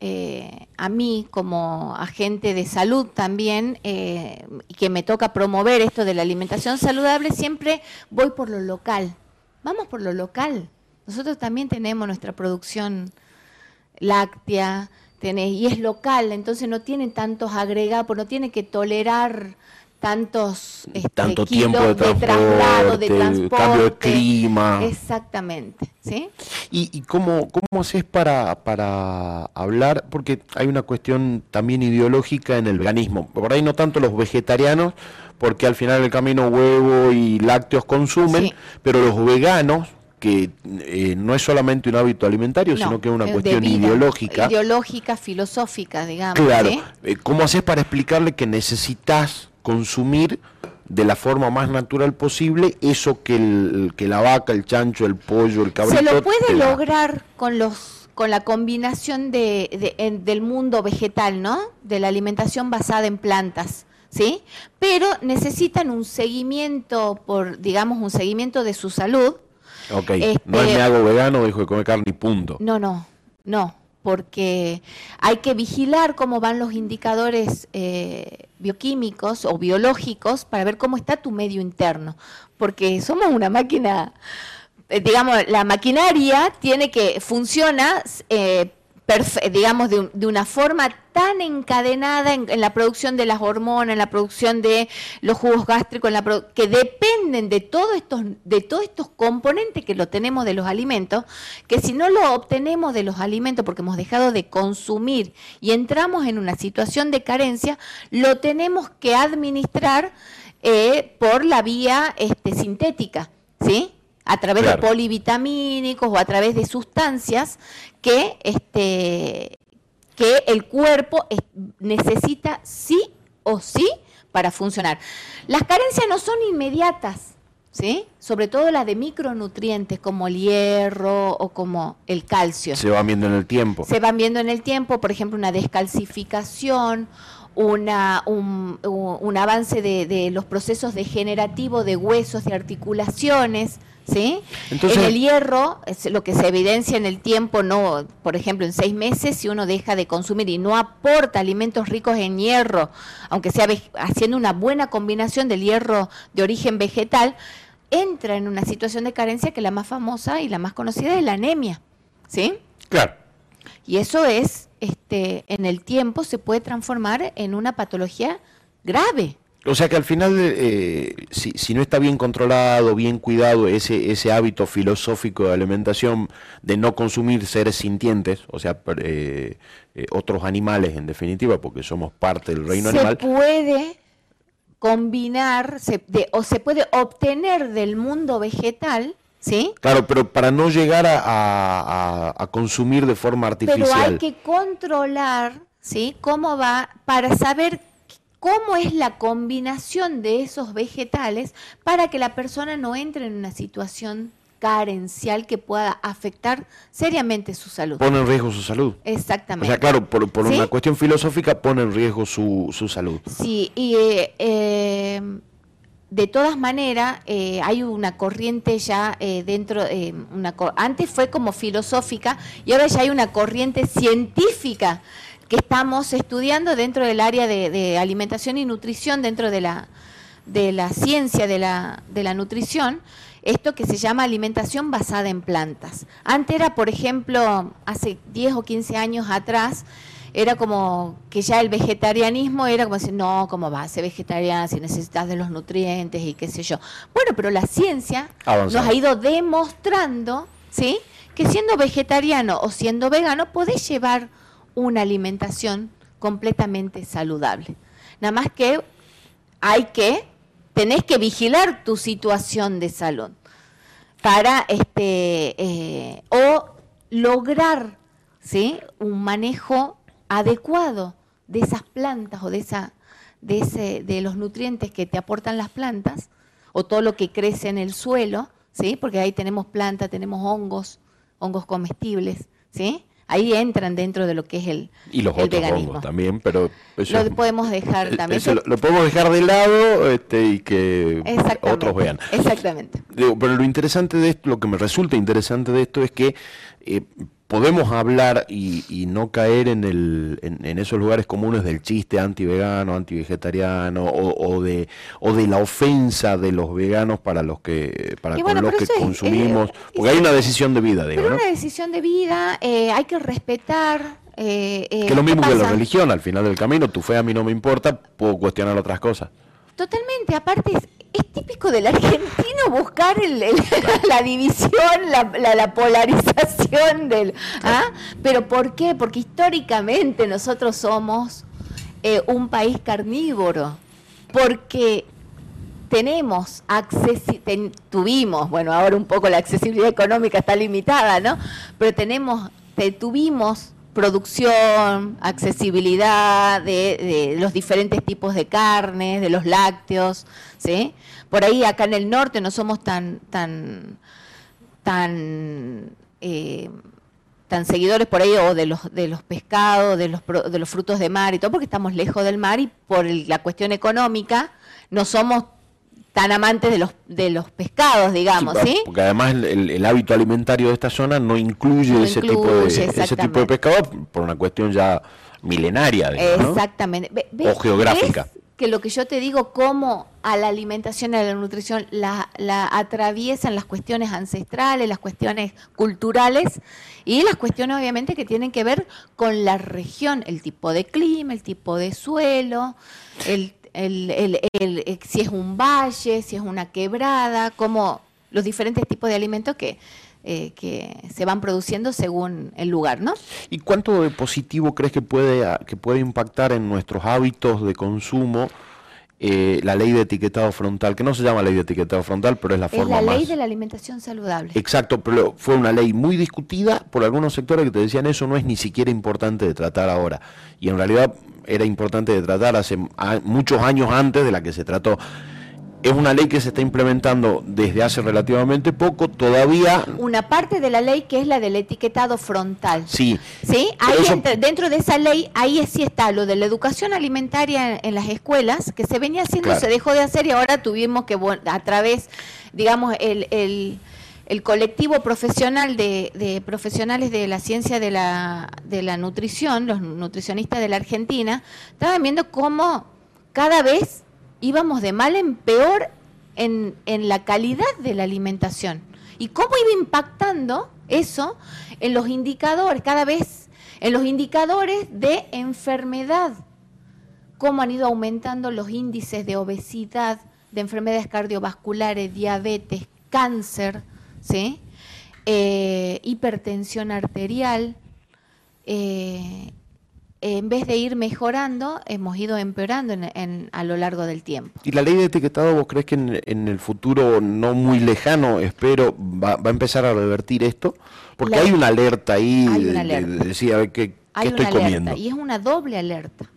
eh, a mí como agente de salud también, y que me toca promover esto de la alimentación saludable, siempre voy por lo local. Vamos por lo local. Nosotros también tenemos nuestra producción láctea, y es local, entonces no tiene tantos agregados, no tiene que tolerar tantos este, tanto tiempo de, traslado, de transporte, cambio de clima. Exactamente, ¿sí? ¿Y, y cómo, cómo haces para, para hablar? Porque hay una cuestión también ideológica en el veganismo. Por ahí no tanto los vegetarianos, porque al final del camino huevo y lácteos consumen, pero los veganos que eh, no es solamente un hábito alimentario, sino que es una cuestión ideológica. Ideológica, filosófica, digamos. Claro. Eh, ¿Cómo haces para explicarle que necesitas consumir de la forma más natural posible eso que, el, que la vaca, el chancho, el pollo, el cabrito... Se lo puede lograr con los con la combinación de, del mundo vegetal, ¿no? De la alimentación basada en plantas. ¿Sí? Pero necesitan un seguimiento por, digamos, un seguimiento de su salud, Ok, no es me este, hago vegano, dejo de comer carne y punto. No, no, no, porque hay que vigilar cómo van los indicadores eh, bioquímicos o biológicos para ver cómo está tu medio interno, porque somos una máquina, eh, digamos, la maquinaria tiene que, funciona... Eh, digamos, de, una forma tan encadenada en, la producción de las hormonas, en la producción de los jugos gástricos, en la que dependen de, todos estos, de todos estos componentes que lo tenemos de los alimentos, que si no lo obtenemos de los alimentos porque hemos dejado de consumir y entramos en una situación de carencia, lo tenemos que administrar eh, por la vía este, sintética, ¿sí? A través de polivitamínicos o a través de sustancias que, este, que el cuerpo necesita sí o sí para funcionar. Las carencias no son inmediatas, ¿sí? Sobre todo las de micronutrientes como el hierro o como el calcio. Se van viendo en el tiempo. Se van viendo en el tiempo, por ejemplo, una descalcificación, una, un, un avance de, de los procesos degenerativos de huesos, de articulaciones, ¿sí? en el hierro, es lo que se evidencia en el tiempo, no, por ejemplo, en seis meses, si uno deja de consumir y no aporta alimentos ricos en hierro, aunque sea haciendo una buena combinación del hierro de origen vegetal, entra en una situación de carencia que la más famosa y la más conocida es la anemia, ¿sí? Claro. Y eso es, este, en el tiempo se puede transformar en una patología grave. O sea que al final, eh, si, si, no está bien controlado, bien cuidado ese, ese hábito filosófico de alimentación de no consumir seres sintientes, o sea, eh, eh, otros animales en definitiva, porque somos parte del reino animal. Se puede combinar o se puede obtener del mundo vegetal, ¿sí? Claro, pero para no llegar a, a consumir de forma artificial. Pero hay que controlar, ¿sí? ¿Cómo va? Para saber cómo es la combinación de esos vegetales para que la persona no entre en una situación carencial que pueda afectar seriamente su salud. Pone en riesgo su salud. Exactamente. O sea, claro, por, una cuestión filosófica pone en riesgo su, su salud. Sí, y eh, eh, de todas maneras eh, hay una corriente ya dentro, una, antes fue como filosófica y ahora ya hay una corriente científica que estamos estudiando dentro del área de, alimentación y nutrición, dentro de la, de la ciencia de la, de la nutrición, esto que se llama alimentación basada en plantas. Antes era, por ejemplo, hace 10 o 15 años atrás, era como que ya el vegetarianismo era como decir, no, ¿cómo va a ser vegetariana si necesitas de los nutrientes y qué sé yo? Bueno, pero la ciencia nos ha ido demostrando, ¿sí? Que siendo vegetariano o siendo vegano podés llevar una alimentación completamente saludable. Nada más que hay que, tenés que vigilar tu situación de salud para este eh, o lograr ¿sí? un manejo adecuado de esas plantas o de esa de ese de los nutrientes que te aportan las plantas o todo lo que crece en el suelo, ¿sí? Porque ahí tenemos plantas, tenemos hongos, hongos comestibles, ¿sí? Ahí entran dentro de lo que es el, y los otros veganismo. también, pero lo podemos dejar también. lo, podemos dejar de lado este, y que otros vean. Exactamente. pero lo interesante de esto, lo que me resulta interesante de esto es que eh, podemos hablar y, no caer en, el, en, esos lugares comunes del chiste anti-vegano, anti-vegetariano o, de, o de la ofensa de los veganos para los que, para los que consumimos, porque hay una decisión de vida, digo, pero una decisión de vida, eh, hay que respetar. Eh, eh, que lo mismo que la religión, al final del camino, tu fe a mí no me importa, puedo cuestionar otras cosas. Totalmente, aparte es típico del argentino buscar [laughs] la división, la, polarización del... ¿ah? ¿Pero por qué? Porque históricamente nosotros somos eh, un país carnívoro, porque tenemos tuvimos, bueno, ahora un poco la accesibilidad económica está limitada, ¿no? Pero tenemos, tuvimos producción, accesibilidad de, los diferentes tipos de carnes, de los lácteos, ¿sí? Por ahí acá en el norte no somos tan, tan, tan, eh, tan seguidores por ahí o de los, de los pescados, de los, de los frutos de mar y todo, porque estamos lejos del mar y por la cuestión económica no somos tan amantes de los de los pescados, digamos, ¿sí? Porque además el, hábito alimentario de esta zona no incluye, ese, tipo de, ese tipo de pescado por una cuestión ya milenaria, Exactamente. o geográfica. que lo que yo te digo, cómo a la alimentación y a la nutrición la, la atraviesan las cuestiones ancestrales, las cuestiones culturales y las cuestiones obviamente que tienen que ver con la región, el tipo de clima, el tipo de suelo, el el, el, el, si es un valle, si es una quebrada, como los diferentes tipos de alimentos que, eh, que se van produciendo según el lugar, ¿no? ¿Y cuánto de positivo crees que puede, que puede impactar en nuestros hábitos de consumo eh, la ley de etiquetado frontal, que no se llama ley de etiquetado frontal, pero es la forma más... la ley de la alimentación saludable. Exacto, pero fue una ley muy discutida por algunos sectores que te decían eso no es ni siquiera importante de tratar ahora. Y en realidad era importante de tratar hace muchos años antes de la que se trató. Es una ley que se está implementando desde hace relativamente poco, todavía... Una parte de la ley que es la del etiquetado frontal. Sí. Sí, ahí dentro de esa ley, ahí sí está lo de la educación alimentaria en, las escuelas, que se venía haciendo, se dejó de hacer y ahora tuvimos que, a través, digamos, el, el el colectivo profesional de, profesionales de la ciencia de la, de la nutrición, los nutricionistas de la Argentina, estaban viendo cómo cada vez íbamos de mal en peor en, en la calidad de la alimentación y cómo iba impactando eso en los indicadores, cada vez en los indicadores de enfermedad, cómo han ido aumentando los índices de obesidad, de enfermedades cardiovasculares, diabetes, cáncer, ¿sí? Eh, hipertensión arterial. Eh, en vez de ir mejorando, hemos ido empeorando en, a lo largo del tiempo. ¿Y la ley de etiquetado, vos crees que en, el futuro no muy lejano, espero, va, a empezar a revertir esto? Porque hay una alerta ahí de, decir, a ver, ¿qué, estoy comiendo? Y es una doble alerta.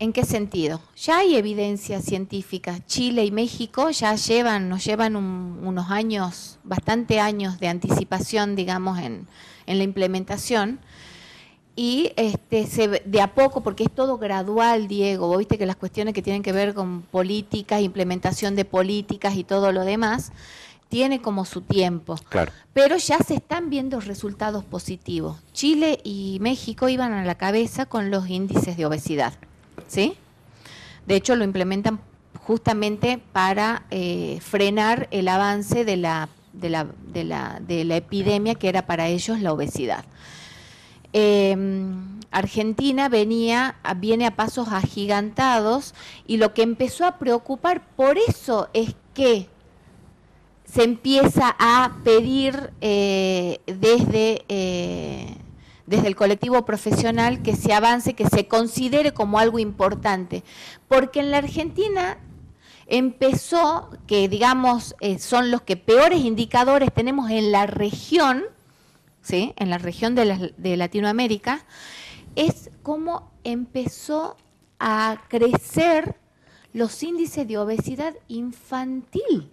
¿En qué sentido? Ya hay evidencia científica. Chile y México ya llevan, nos llevan unos años, bastante años de anticipación, digamos, en, la implementación. Y este, se, de a poco, porque es todo gradual, Diego, vos viste que las cuestiones que tienen que ver con políticas, implementación de políticas y todo lo demás, tiene como su tiempo. Claro. Pero ya se están viendo resultados positivos. Chile y México iban a la cabeza con los índices de obesidad. ¿sí? De hecho, lo implementan justamente para eh, frenar el avance de la, de, la, de, la, de la, epidemia que era para ellos la obesidad. Em, Argentina venía, viene a pasos agigantados y lo que empezó a preocupar por eso es que se empieza a pedir eh, desde eh, desde el colectivo profesional que se avance, que se considere como algo importante. Porque en la Argentina empezó, que digamos eh, son los que peores indicadores tenemos en la región, ¿sí? en la región de, de Latinoamérica, es cómo empezó a crecer los índices de obesidad infantil.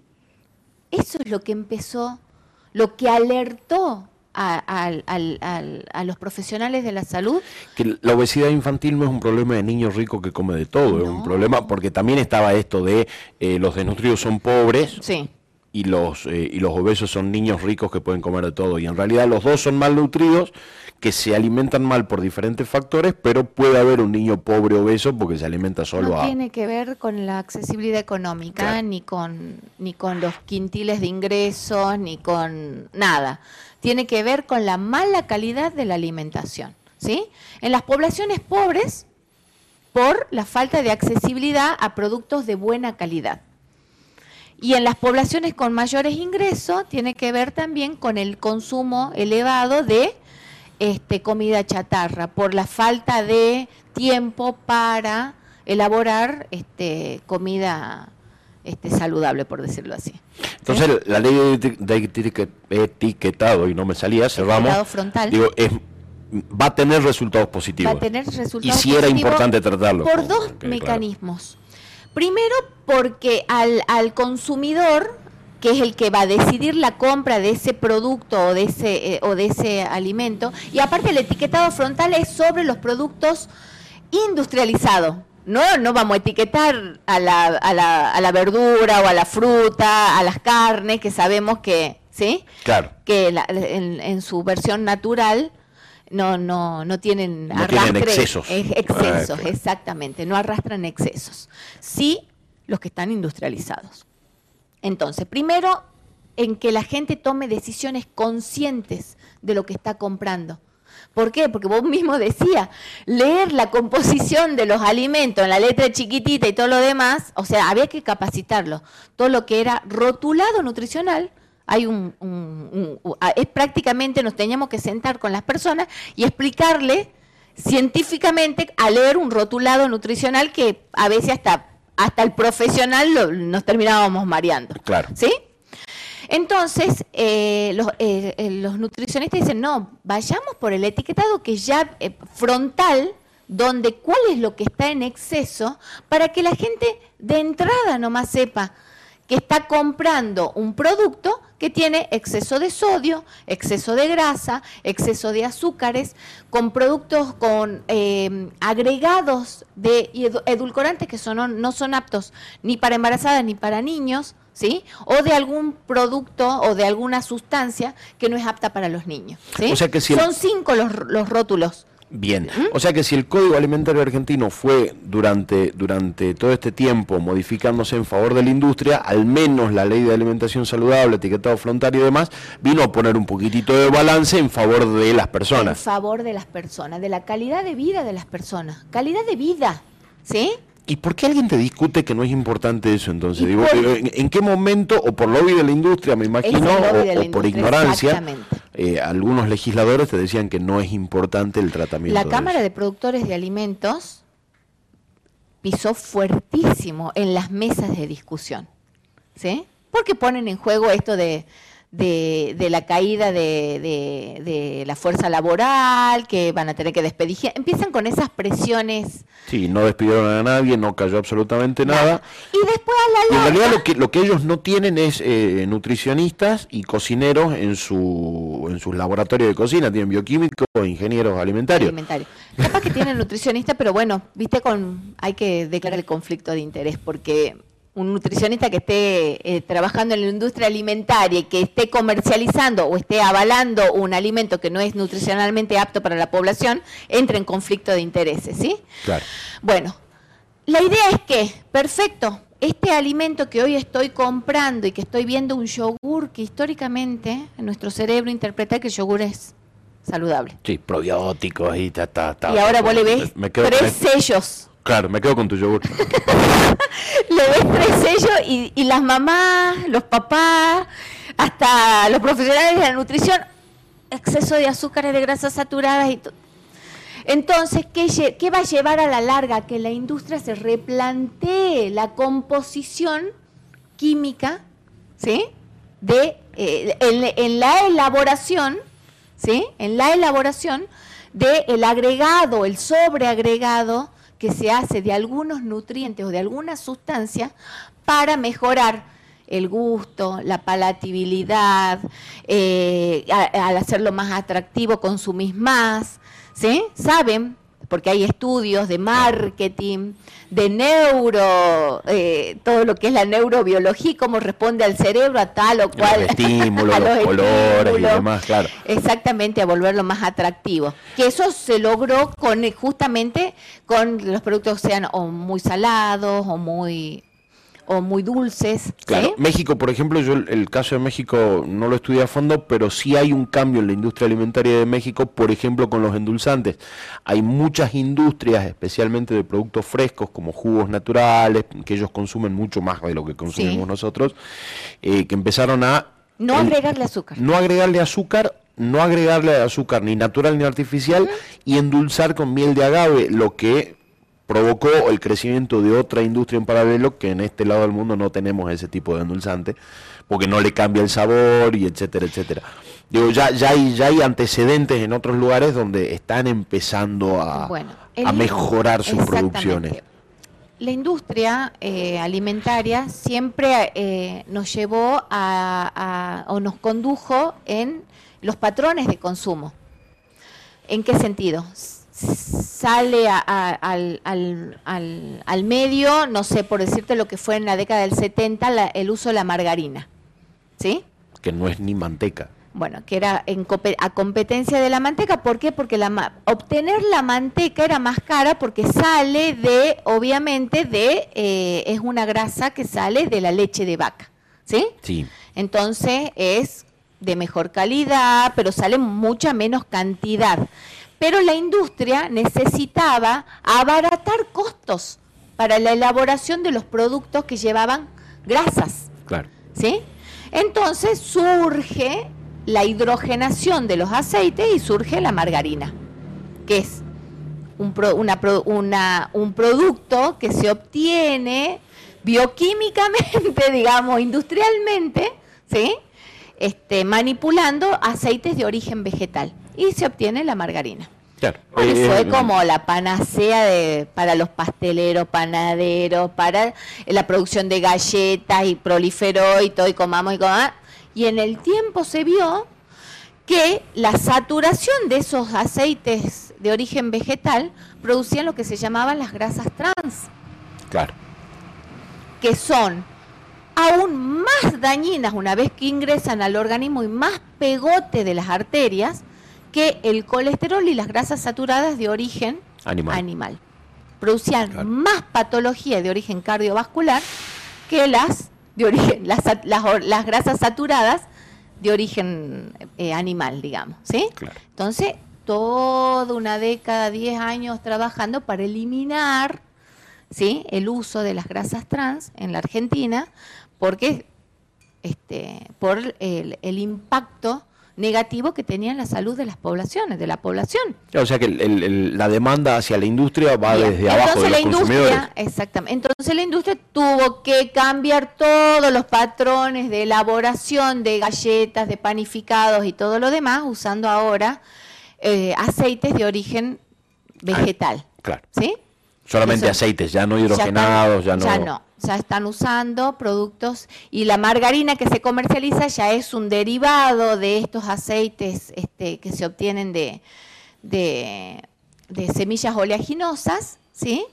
Eso es lo que empezó, lo que alertó a, los profesionales de la salud. Que la obesidad infantil no es un problema de niños ricos que come de todo, es un problema porque también estaba esto de eh, los desnutridos son pobres. Y los, eh, y los obesos son niños ricos que pueden comer de todo. Y en realidad los dos son malnutridos que se alimentan mal por diferentes factores, pero puede haber un niño pobre obeso porque se alimenta solo no tiene que ver con la accesibilidad económica, ni con ni con los quintiles de ingresos, ni con nada. Tiene que ver con la mala calidad de la alimentación, ¿sí? En las poblaciones pobres por la falta de accesibilidad a productos de buena calidad. Y en las poblaciones con mayores ingresos tiene que ver también con el consumo elevado de este, comida chatarra, por la falta de tiempo para elaborar este, comida este, saludable, por decirlo así. Entonces, la ley de, etiquetado, y no me salía, cerramos, frontal. digo, es, va a tener resultados positivos. Va a tener resultados Y si era importante tratarlo. Por dos mecanismos. Primero, porque al, al consumidor que es el que va a decidir la compra de ese producto o de ese, eh, o de ese alimento. Y aparte el etiquetado frontal es sobre los productos industrializados. No, no vamos a etiquetar a la, a, la, a la verdura o a la fruta, a las carnes, que sabemos que, ¿sí? Claro. Que en, su versión natural no, no, no tienen no Tienen excesos. excesos, ah, exactamente, no arrastran excesos. Sí, los que están industrializados. Entonces, primero, en que la gente tome decisiones conscientes de lo que está comprando. ¿Por qué? Porque vos mismo decías, leer la composición de los alimentos en la letra chiquitita y todo lo demás, o sea, había que capacitarlo. Todo lo que era rotulado nutricional, hay un, es prácticamente nos teníamos que sentar con las personas y explicarle científicamente a leer un rotulado nutricional que a veces hasta hasta el profesional nos terminábamos mareando. Claro. ¿Sí? Entonces, eh, eh, eh, los, nutricionistas dicen, no, vayamos por el etiquetado que ya frontal, donde cuál es lo que está en exceso, para que la gente de entrada nomás sepa que está comprando un producto que tiene exceso de sodio, exceso de grasa, exceso de azúcares, con productos con eh, agregados de edulcorantes que son, no son aptos ni para embarazadas ni para niños, ¿sí? O de algún producto o de alguna sustancia que no es apta para los niños. ¿sí? Son cinco los, los rótulos Bien, o sea que si el Código Alimentario Argentino fue durante, durante todo este tiempo modificándose en favor de la industria, al menos la ley de alimentación saludable, etiquetado frontal y demás, vino a poner un poquitito de balance en favor de las personas. En favor de las personas, de la calidad de vida de las personas. Calidad de vida, ¿sí? ¿Y por qué alguien te discute que no es importante eso entonces? Digo, ¿en, qué momento, o por lobby de la industria, me imagino, o, por ignorancia, eh, algunos legisladores te decían que no es importante el tratamiento? La Cámara de Productores de Alimentos pisó fuertísimo en las mesas de discusión, ¿sí? Porque ponen en juego esto de de, de la caída de, de, la fuerza laboral, que van a tener que despedir. Empiezan con esas presiones. Sí, no despidieron a nadie, no cayó absolutamente nada. Y después a la En realidad lo que, lo que ellos no tienen es eh, nutricionistas y cocineros en, su, en sus laboratorios de cocina, tienen bioquímicos ingenieros alimentarios. alimentarios. Capaz que tienen nutricionistas, pero bueno, viste, con hay que declarar el conflicto de interés, porque un nutricionista que esté eh, trabajando en la industria alimentaria y que esté comercializando o esté avalando un alimento que no es nutricionalmente apto para la población, entra en conflicto de intereses, ¿sí? Claro. Bueno, la idea es que, perfecto, este alimento que hoy estoy comprando y que estoy viendo un yogur que históricamente en nuestro cerebro interpreta que el yogur es saludable. Sí, probióticos y ta, ta, ta. Y ahora vos le ves tres sellos Claro, me quedo con tu yogur. [laughs] Le ves tres sellos y, las mamás, los papás, hasta los profesionales de la nutrición, exceso de azúcares, de grasas saturadas y todo. Entonces, ¿qué, ¿qué, va a llevar a la larga? Que la industria se replantee la composición química, ¿sí? De, eh, en, la elaboración, ¿sí? En la elaboración del agregado, el sobreagregado que se hace de algunos nutrientes o de alguna sustancia para mejorar el gusto, la palatabilidad, eh, al hacerlo más atractivo consumís más, ¿sí? Saben porque hay estudios de marketing, de neuro, eh, todo lo que es la neurobiología, cómo responde al cerebro a tal o cual. [laughs] Los estímulos, los, colores y demás, claro. Exactamente, a volverlo más atractivo. Que eso se logró con justamente con los productos que sean o muy salados o muy o muy dulces. Claro, México, por ejemplo, yo el, caso de México no lo estudié a fondo, pero sí hay un cambio en la industria alimentaria de México, por ejemplo, con los endulzantes. Hay muchas industrias, especialmente de productos frescos, como jugos naturales, que ellos consumen mucho más de lo que consumimos nosotros, eh, que empezaron a... No agregarle azúcar. No agregarle azúcar no agregarle azúcar ni natural ni artificial y endulzar con miel de agave, lo que provocó el crecimiento de otra industria en paralelo que en este lado del mundo no tenemos ese tipo de endulzante, porque no le cambia el sabor y etcétera, etcétera. Digo, ya, ya, hay, ya hay antecedentes en otros lugares donde están empezando a, a mejorar sus producciones. La industria eh, alimentaria siempre eh, nos llevó a, o nos condujo en los patrones de consumo. ¿En qué sentido? Sale al, al, medio, no sé, por decirte lo que fue en la década del 70, el uso de la margarina. ¿Sí? Que no es ni manteca. Bueno, que era en, a competencia de la manteca. ¿Por qué? Porque la, obtener la manteca era más cara porque sale de, obviamente, de, eh, es una grasa que sale de la leche de vaca. ¿Sí? Sí. Entonces es de mejor calidad, pero sale mucha menos cantidad pero la industria necesitaba abaratar costos para la elaboración de los productos que llevaban grasas. Claro. ¿Sí? Entonces surge la hidrogenación de los aceites y surge la margarina, que es un, un producto que se obtiene bioquímicamente, [laughs] digamos, industrialmente, ¿sí? Este, manipulando aceites de origen vegetal y se obtiene la margarina. Claro. fue eh, eh, como la panacea de, para los pasteleros, panaderos, para la producción de galletas y proliferó y todo y comamos y comamos. Y en el tiempo se vio que la saturación de esos aceites de origen vegetal producían lo que se llamaban las grasas trans. Claro. Que son aún más dañinas una vez que ingresan al organismo y más pegote de las arterias que el colesterol y las grasas saturadas de origen animal, producían más patología de origen cardiovascular que las de origen las, las, grasas saturadas de origen eh, animal, digamos, ¿sí? Entonces, toda una década, 10 años trabajando para eliminar ¿sí? el uso de las grasas trans en la Argentina, porque este, por el, el impacto negativo que tenía en la salud de las poblaciones, de la población. O sea que la demanda hacia la industria va desde abajo de los la industria, Exactamente. Entonces la industria tuvo que cambiar todos los patrones de elaboración de galletas, de panificados y todo lo demás, usando ahora eh, aceites de origen vegetal. claro. ¿Sí? Solamente aceites, ya no hidrogenados, ya, no... Ya no, ya están usando productos y la margarina que se comercializa ya es un derivado de estos aceites este, que se obtienen de, de, semillas oleaginosas, ¿sí?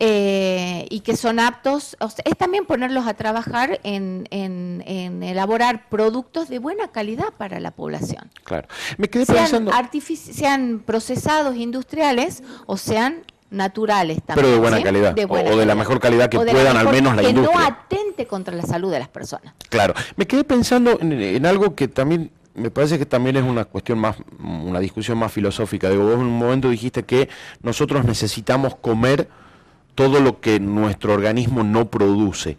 Eh, y que son aptos, es también ponerlos a trabajar en, en, elaborar productos de buena calidad para la población. Claro. Me quedé sean pensando... sean procesados industriales o sean naturales también. Pero de buena calidad, o, de la mejor calidad que puedan, al menos la industria. Que no atente contra la salud de las personas. Claro. Me quedé pensando en, algo que también me parece que también es una cuestión más, una discusión más filosófica. Digo, vos en un momento dijiste que nosotros necesitamos comer todo lo que nuestro organismo no produce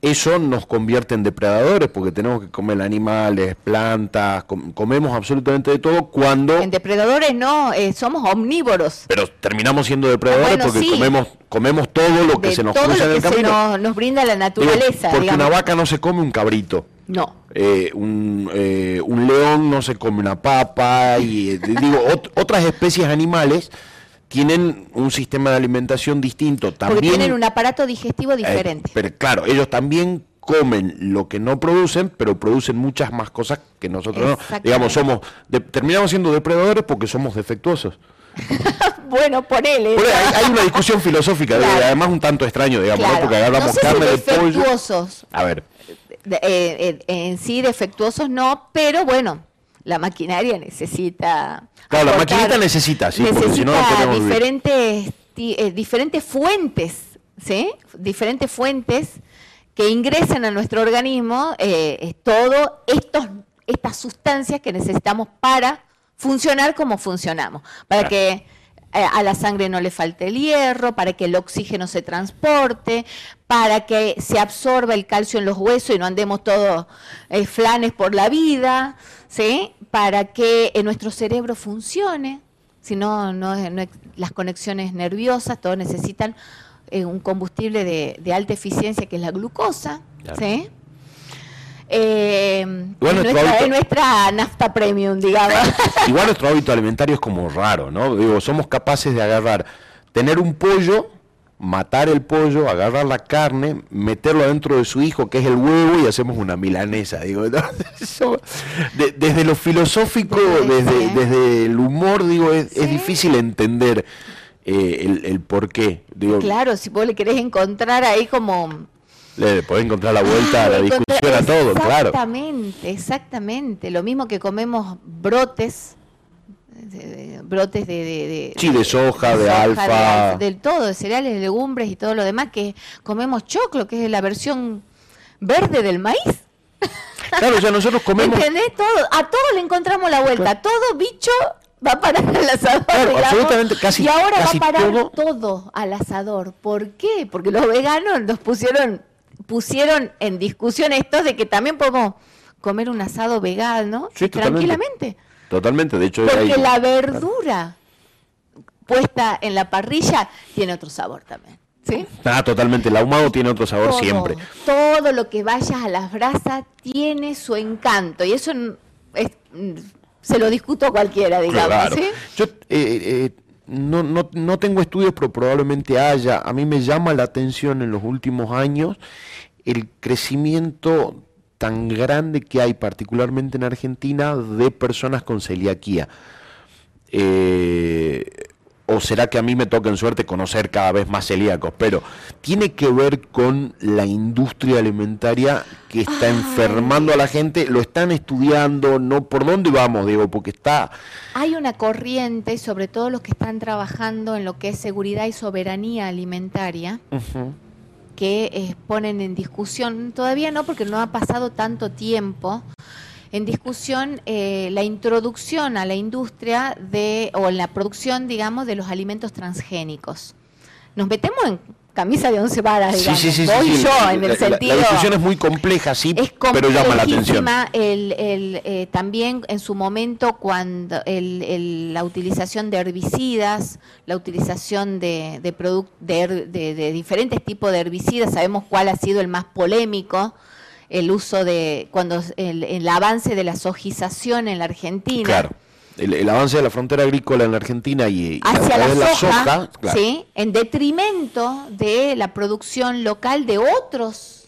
eso nos convierte en depredadores porque tenemos que comer animales, plantas, comemos absolutamente de todo cuando... En depredadores no, eh, somos omnívoros. Pero terminamos siendo depredadores porque comemos comemos todo lo que se nos cruza en el camino. nos, brinda la naturaleza. porque una vaca no se come un cabrito. No. Eh, un, eh, un, león no se come una papa y digo otras especies animales tienen un sistema de alimentación distinto. También, Porque tienen un aparato digestivo eh, diferente. pero claro, ellos también comen lo que no producen, pero producen muchas más cosas que nosotros no. Digamos, somos terminamos siendo depredadores porque somos defectuosos. [laughs] bueno, ponele. hay, hay, una discusión filosófica, además un tanto extraño, digamos, porque hablamos carne de pollo. A ver. Eh, eh, en sí defectuosos no, pero bueno, la maquinaria necesita... Claro, la maquinita necesita, sí, necesita si no, diferentes, eh, diferentes fuentes, ¿sí? Diferentes fuentes que ingresan a nuestro organismo eh, todo estos, estas sustancias que necesitamos para funcionar como funcionamos, para que eh, a la sangre no le falte el hierro, para que el oxígeno se transporte, para que se absorba el calcio en los huesos y no andemos todos flanes por la vida, ¿sí? Para que nuestro cerebro funcione, si no, no, las conexiones nerviosas, todos necesitan eh, un combustible de, alta eficiencia que es la glucosa, ¿sí? Eh, nuestra, nafta premium, digamos. [laughs] Igual nuestro hábito alimentario es como raro, ¿no? Digo, somos capaces de agarrar, tener un pollo, matar el pollo, agarrar la carne, meterlo dentro de su hijo, que es el huevo, y hacemos una milanesa. Digo, [laughs] desde lo filosófico, desde, desde el humor, digo, es, difícil entender eh, el, el por qué. Digo, claro, si vos le querés encontrar ahí como le podés encontrar la vuelta a la discusión a todo, claro. Exactamente, exactamente. Lo mismo que comemos brotes, brotes de, de, sí, de soja, de, alfa. Del todo, de cereales, legumbres y todo lo demás, que comemos choclo, que es la versión verde del maíz. Claro, o sea, nosotros comemos... ¿Entendés? Todo, a todo le encontramos la vuelta. Todo bicho va a parar al asador. absolutamente, casi, y ahora va a parar todo... todo al asador. ¿Por qué? Porque los veganos nos pusieron pusieron en discusión esto de que también podemos comer un asado vegano tranquilamente. Totalmente, de hecho. Porque la verdura puesta en la parrilla tiene otro sabor también. ¿Sí? Ah, totalmente. El ahumado tiene otro sabor siempre. Todo lo que vayas a las brasas tiene su encanto. Y eso se lo discuto a cualquiera, digamos. Yo eh, eh, no, no, no tengo estudios, pero probablemente haya. A mí me llama la atención en los últimos años el crecimiento tan grande que hay, particularmente en Argentina, de personas con celiaquía. Eh, o será que a mí me toca en suerte conocer cada vez más celíacos, pero tiene que ver con la industria alimentaria que está enfermando a la gente, lo están estudiando, no por dónde vamos, digo, porque está hay una corriente, sobre todo los que están trabajando en lo que es seguridad y soberanía alimentaria que eh, ponen en discusión, todavía no porque no ha pasado tanto tiempo, en discusión eh, la introducción a la industria de, o la producción, digamos, de los alimentos transgénicos. Nos metemos en camisa de once varas, digamos. Sí, sí, sí, Voy yo en el sentido. La, discusión es muy compleja, sí, pero llama la atención. El, el, eh, también en su momento cuando el, la utilización de herbicidas, la utilización de, de, de, diferentes tipos de herbicidas, sabemos cuál ha sido el más polémico el uso de cuando el, el avance de la sojización en la Argentina. Claro el, avance de la frontera agrícola en la Argentina y, hacia la, soja, ¿sí? en detrimento de la producción local de otros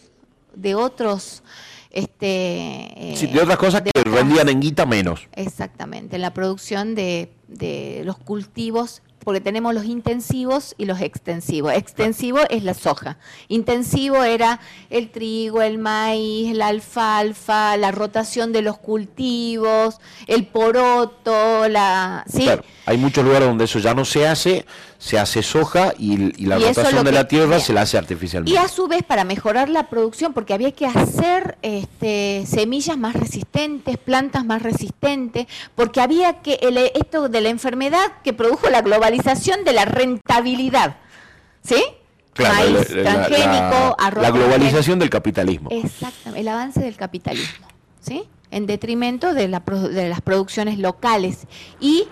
de otros este sí, de otras cosas que rendían en guita menos exactamente la producción de, de los cultivos porque tenemos los intensivos y los extensivos. Extensivo es la soja. Intensivo era el trigo, el maíz, la alfalfa, la rotación de los cultivos, el poroto, la... ¿sí? hay muchos lugares donde eso ya no se hace, se hace soja y, la rotación de la tierra se la hace artificialmente. Y a su vez para mejorar la producción, porque había que hacer este, semillas más resistentes, plantas más resistentes, porque había que, esto de la enfermedad que produjo la globalización de la rentabilidad, ¿sí? Maíz transgénico, arroz. La globalización del capitalismo. Exactamente, el avance del capitalismo, ¿sí? En detrimento de, la, de las producciones locales. Y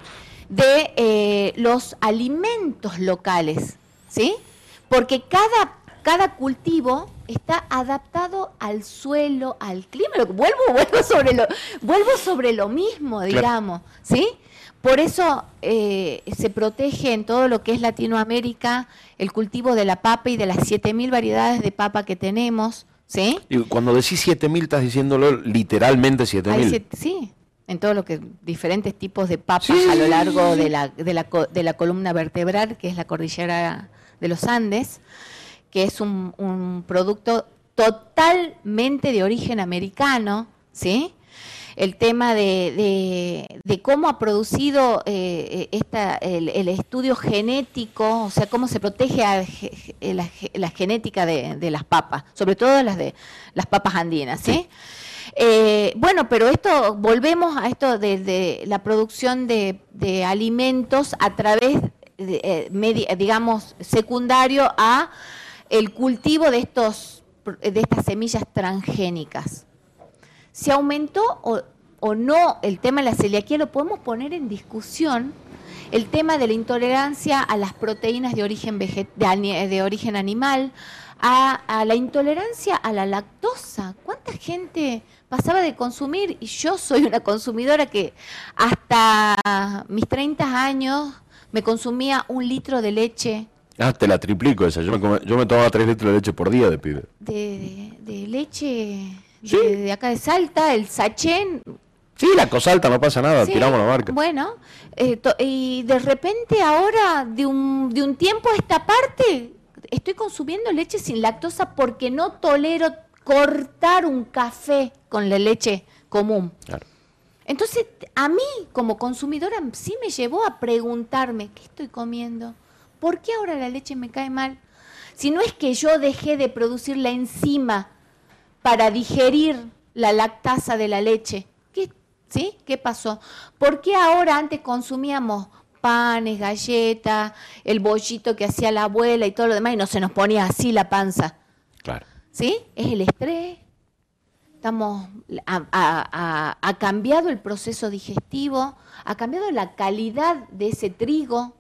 de eh, los alimentos locales, ¿sí? Porque cada, cada cultivo está adaptado al suelo, al clima. Vuelvo, [laughs] vuelvo sobre lo, vuelvo sobre lo mismo, digamos, ¿sí? Por eso eh, se protege en todo lo que es Latinoamérica el cultivo de la papa y de las 7.000 variedades de papa que tenemos, ¿sí? Y cuando decís 7.000 estás diciéndolo literalmente 7.000. Sí, en todo lo que diferentes tipos de papas a lo largo de la, de, la, de la columna vertebral, que es la cordillera de los Andes, que es un, producto totalmente de origen americano, ¿sí? El tema de, de, cómo ha producido eh, esta, el, estudio genético, o sea, cómo se protege la, genética de, las papas, sobre todo las de las papas andinas, ¿sí? Eh, bueno, pero esto, volvemos a esto de, la producción de, alimentos a través, de, eh, digamos, secundario a el cultivo de, estos, de estas semillas transgénicas. ¿Se aumentó o o no el tema de la celiaquía, lo podemos poner en discusión el tema de la intolerancia a las proteínas de origen, de, origen animal, a, la intolerancia a la lactosa. ¿Cuánta gente pasaba de consumir? Y yo soy una consumidora que hasta mis 30 años me consumía un litro de leche. Ah, te la triplico esa. Yo me, yo me tomaba 3 litros de leche por día de pibe. De, leche de, acá de Salta, el sachén. Sí, la cosalta, no pasa nada, tiramos la marca. Bueno, eh, y de repente ahora, de un, de un tiempo a esta parte, estoy consumiendo leche sin lactosa porque no tolero cortar un café con la leche común. Entonces, a mí como consumidora sí me llevó a preguntarme, ¿qué estoy comiendo? ¿Por qué ahora la leche me cae mal? Si no es que yo dejé de producir la enzima para digerir la lactasa de la leche, ¿Sí? ¿Qué pasó? ¿Por qué ahora antes consumíamos panes, galletas, el bollito que hacía la abuela y todo lo demás y no se nos ponía así la panza? Claro. ¿Sí? Es el estrés. Estamos, ha cambiado el proceso digestivo, ha cambiado la calidad de ese trigo,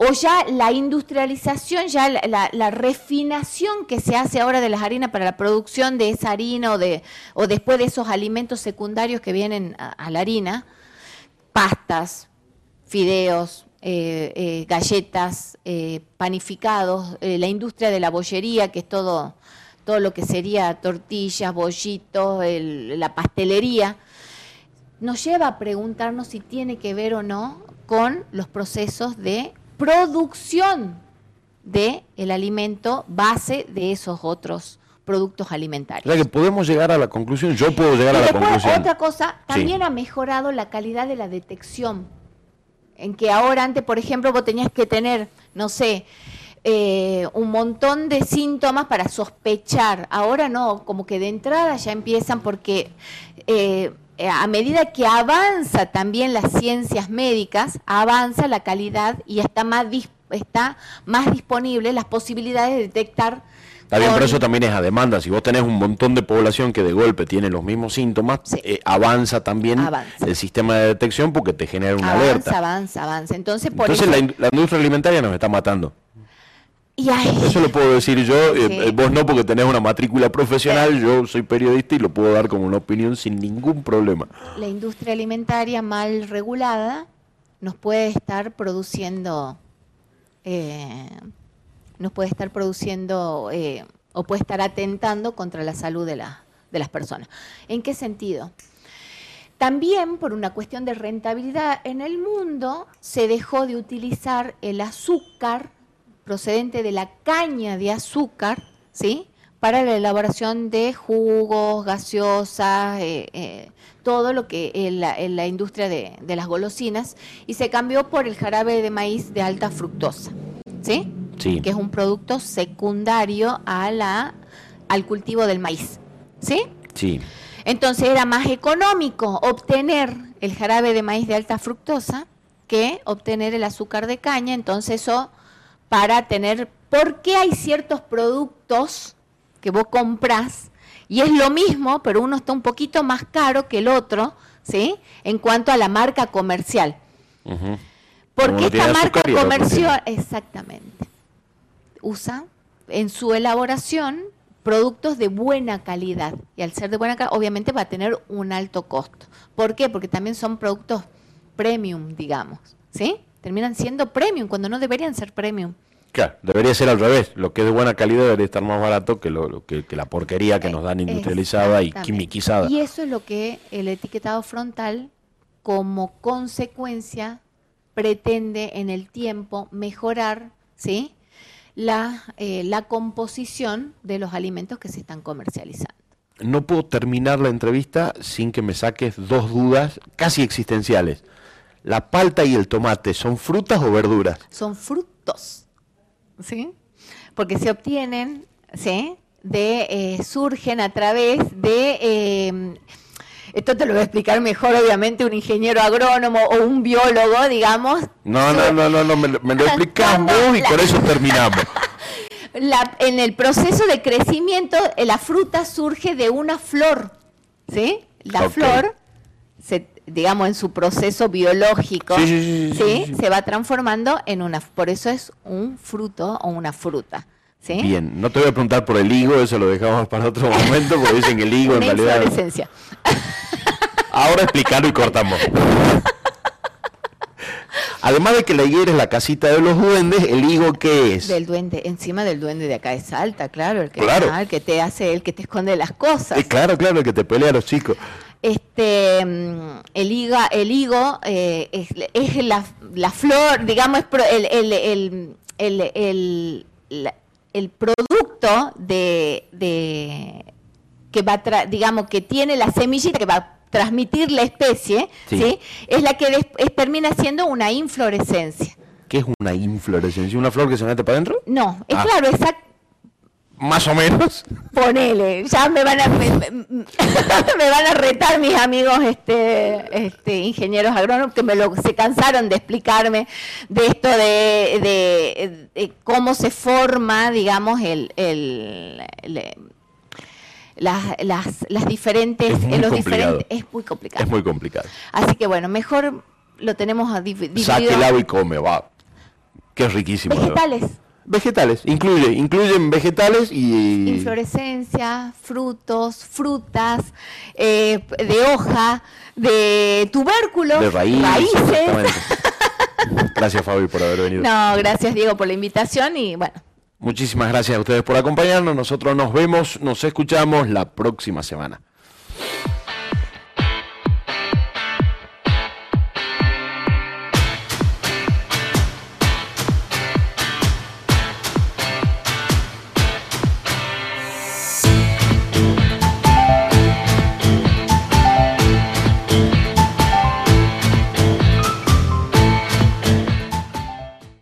o ya la industrialización, ya la, refinación que se hace ahora de las harinas para la producción de esa harina o, de, o después de esos alimentos secundarios que vienen a, la harina, pastas, fideos, eh, eh, galletas, eh, panificados, la industria de la bollería, que es todo, todo lo que sería tortillas, bollitos, la pastelería, nos lleva a preguntarnos si tiene que ver o no con los procesos de producción de el alimento base de esos otros productos alimentarios. O sea que podemos llegar a la conclusión, yo puedo llegar a la conclusión. Otra cosa, también ha mejorado la calidad de la detección. En que ahora antes, por ejemplo, vos tenías que tener, no sé, eh, un montón de síntomas para sospechar. Ahora no, como que de entrada ya empiezan porque eh, a medida que avanza también las ciencias médicas, avanza la calidad y está más, está más disponible las posibilidades de detectar. Está bien, pero eso también es a demanda. Si vos tenés un montón de población que de golpe tiene los mismos síntomas, eh, avanza también el sistema de detección porque te genera una alerta. Avanza, avanza, avanza. Entonces, por Entonces la, industria alimentaria nos está matando. Eso lo puedo decir yo, eh, eh, vos no porque tenés una matrícula profesional, yo soy periodista y lo puedo dar como una opinión sin ningún problema. La industria alimentaria mal regulada nos puede estar produciendo, eh, nos puede estar produciendo o puede estar atentando contra la salud de, de las personas. ¿En qué sentido? También por una cuestión de rentabilidad en el mundo se dejó de utilizar el azúcar procedente de la caña de azúcar, ¿sí? Para la elaboración de jugos, gaseosas, eh, eh, todo lo que en la, industria de, las golosinas, y se cambió por el jarabe de maíz de alta fructosa, ¿sí? Sí. Que es un producto secundario a la, al cultivo del maíz, ¿sí? Sí. Entonces era más económico obtener el jarabe de maíz de alta fructosa que obtener el azúcar de caña, entonces eso para tener, ¿por qué hay ciertos productos que vos compras y es lo mismo, pero uno está un poquito más caro que el otro, ¿sí? En cuanto a la marca comercial. Porque esta marca comercial, exactamente, usa en su elaboración productos de buena calidad. Y al ser de buena calidad, obviamente va a tener un alto costo. ¿Por qué? Porque también son productos premium, digamos, ¿sí? Terminan siendo premium cuando no deberían ser premium. Claro, debería ser al revés. Lo que es de buena calidad debería estar más barato que, lo, que, la porquería que nos dan industrializada y quimiquizada. Y eso es lo que el etiquetado frontal, como consecuencia, pretende en el tiempo mejorar, ¿sí? La, eh, la composición de los alimentos que se están comercializando. No puedo terminar la entrevista sin que me saques dos dudas casi existenciales. ¿La palta y el tomate son frutas o verduras? Son frutos, ¿sí? Porque se obtienen, ¿sí? De, eh, surgen a través de... Eh, esto te lo voy a explicar mejor, obviamente, un ingeniero agrónomo o un biólogo, digamos. No, no, no, no, no, me, lo [laughs] explicamos y con eso terminamos. [laughs] en el proceso de crecimiento, eh, la fruta surge de una flor, ¿sí? La flor se, digamos, en su proceso biológico, Sí, sí, sí, sí, sí, sí. se va transformando en una, por eso es un fruto o una fruta. ¿sí? Bien, no te voy a preguntar por el higo, eso lo dejamos para otro [laughs] momento, porque dicen que el higo en realidad... [laughs] Ahora explicarlo y cortamos. Además de que la higuera es la casita de los duendes, ¿el higo qué es? Del duende, encima del duende de acá de Salta, claro, el que, Claro. ah, el que te hace, el que te esconde las cosas. Eh, claro, claro, el que te pelea a los chicos. Este, mm, el, higa, el higo eh, es, es la, la flor, digamos, el, el, el, el, producto de, de que va tra- digamos que tiene la semillita que va a transmitir la especie, Sí. ¿sí? Es la que des- es- termina siendo una inflorescencia. ¿Qué es una inflorescencia? ¿Una flor que se mete para adentro? No, es Ah. claro, exacto. Más o menos. Ponele, ya me van a [laughs] me, van a retar mis amigos este, este ingenieros agrónomos que me lo se cansaron de explicarme de esto de, de- de cómo se forma, digamos, el, el- el- las, las, las diferentes, Es muy los complicado. diferentes, es muy complicado. Es muy complicado. Así que bueno, mejor lo tenemos a div- dividido. Saque el agua y come, va. Que es riquísimo. de verdad. Vegetales. Incluye, incluyen vegetales y... Inflorescencia, frutos, frutas, eh, de hoja, de tubérculos, De raíz. raíces. [laughs] Gracias Fabi por haber venido. No, gracias Diego por la invitación y bueno, Muchísimas gracias a ustedes por acompañarnos. Nosotros nos vemos, nos escuchamos la próxima semana.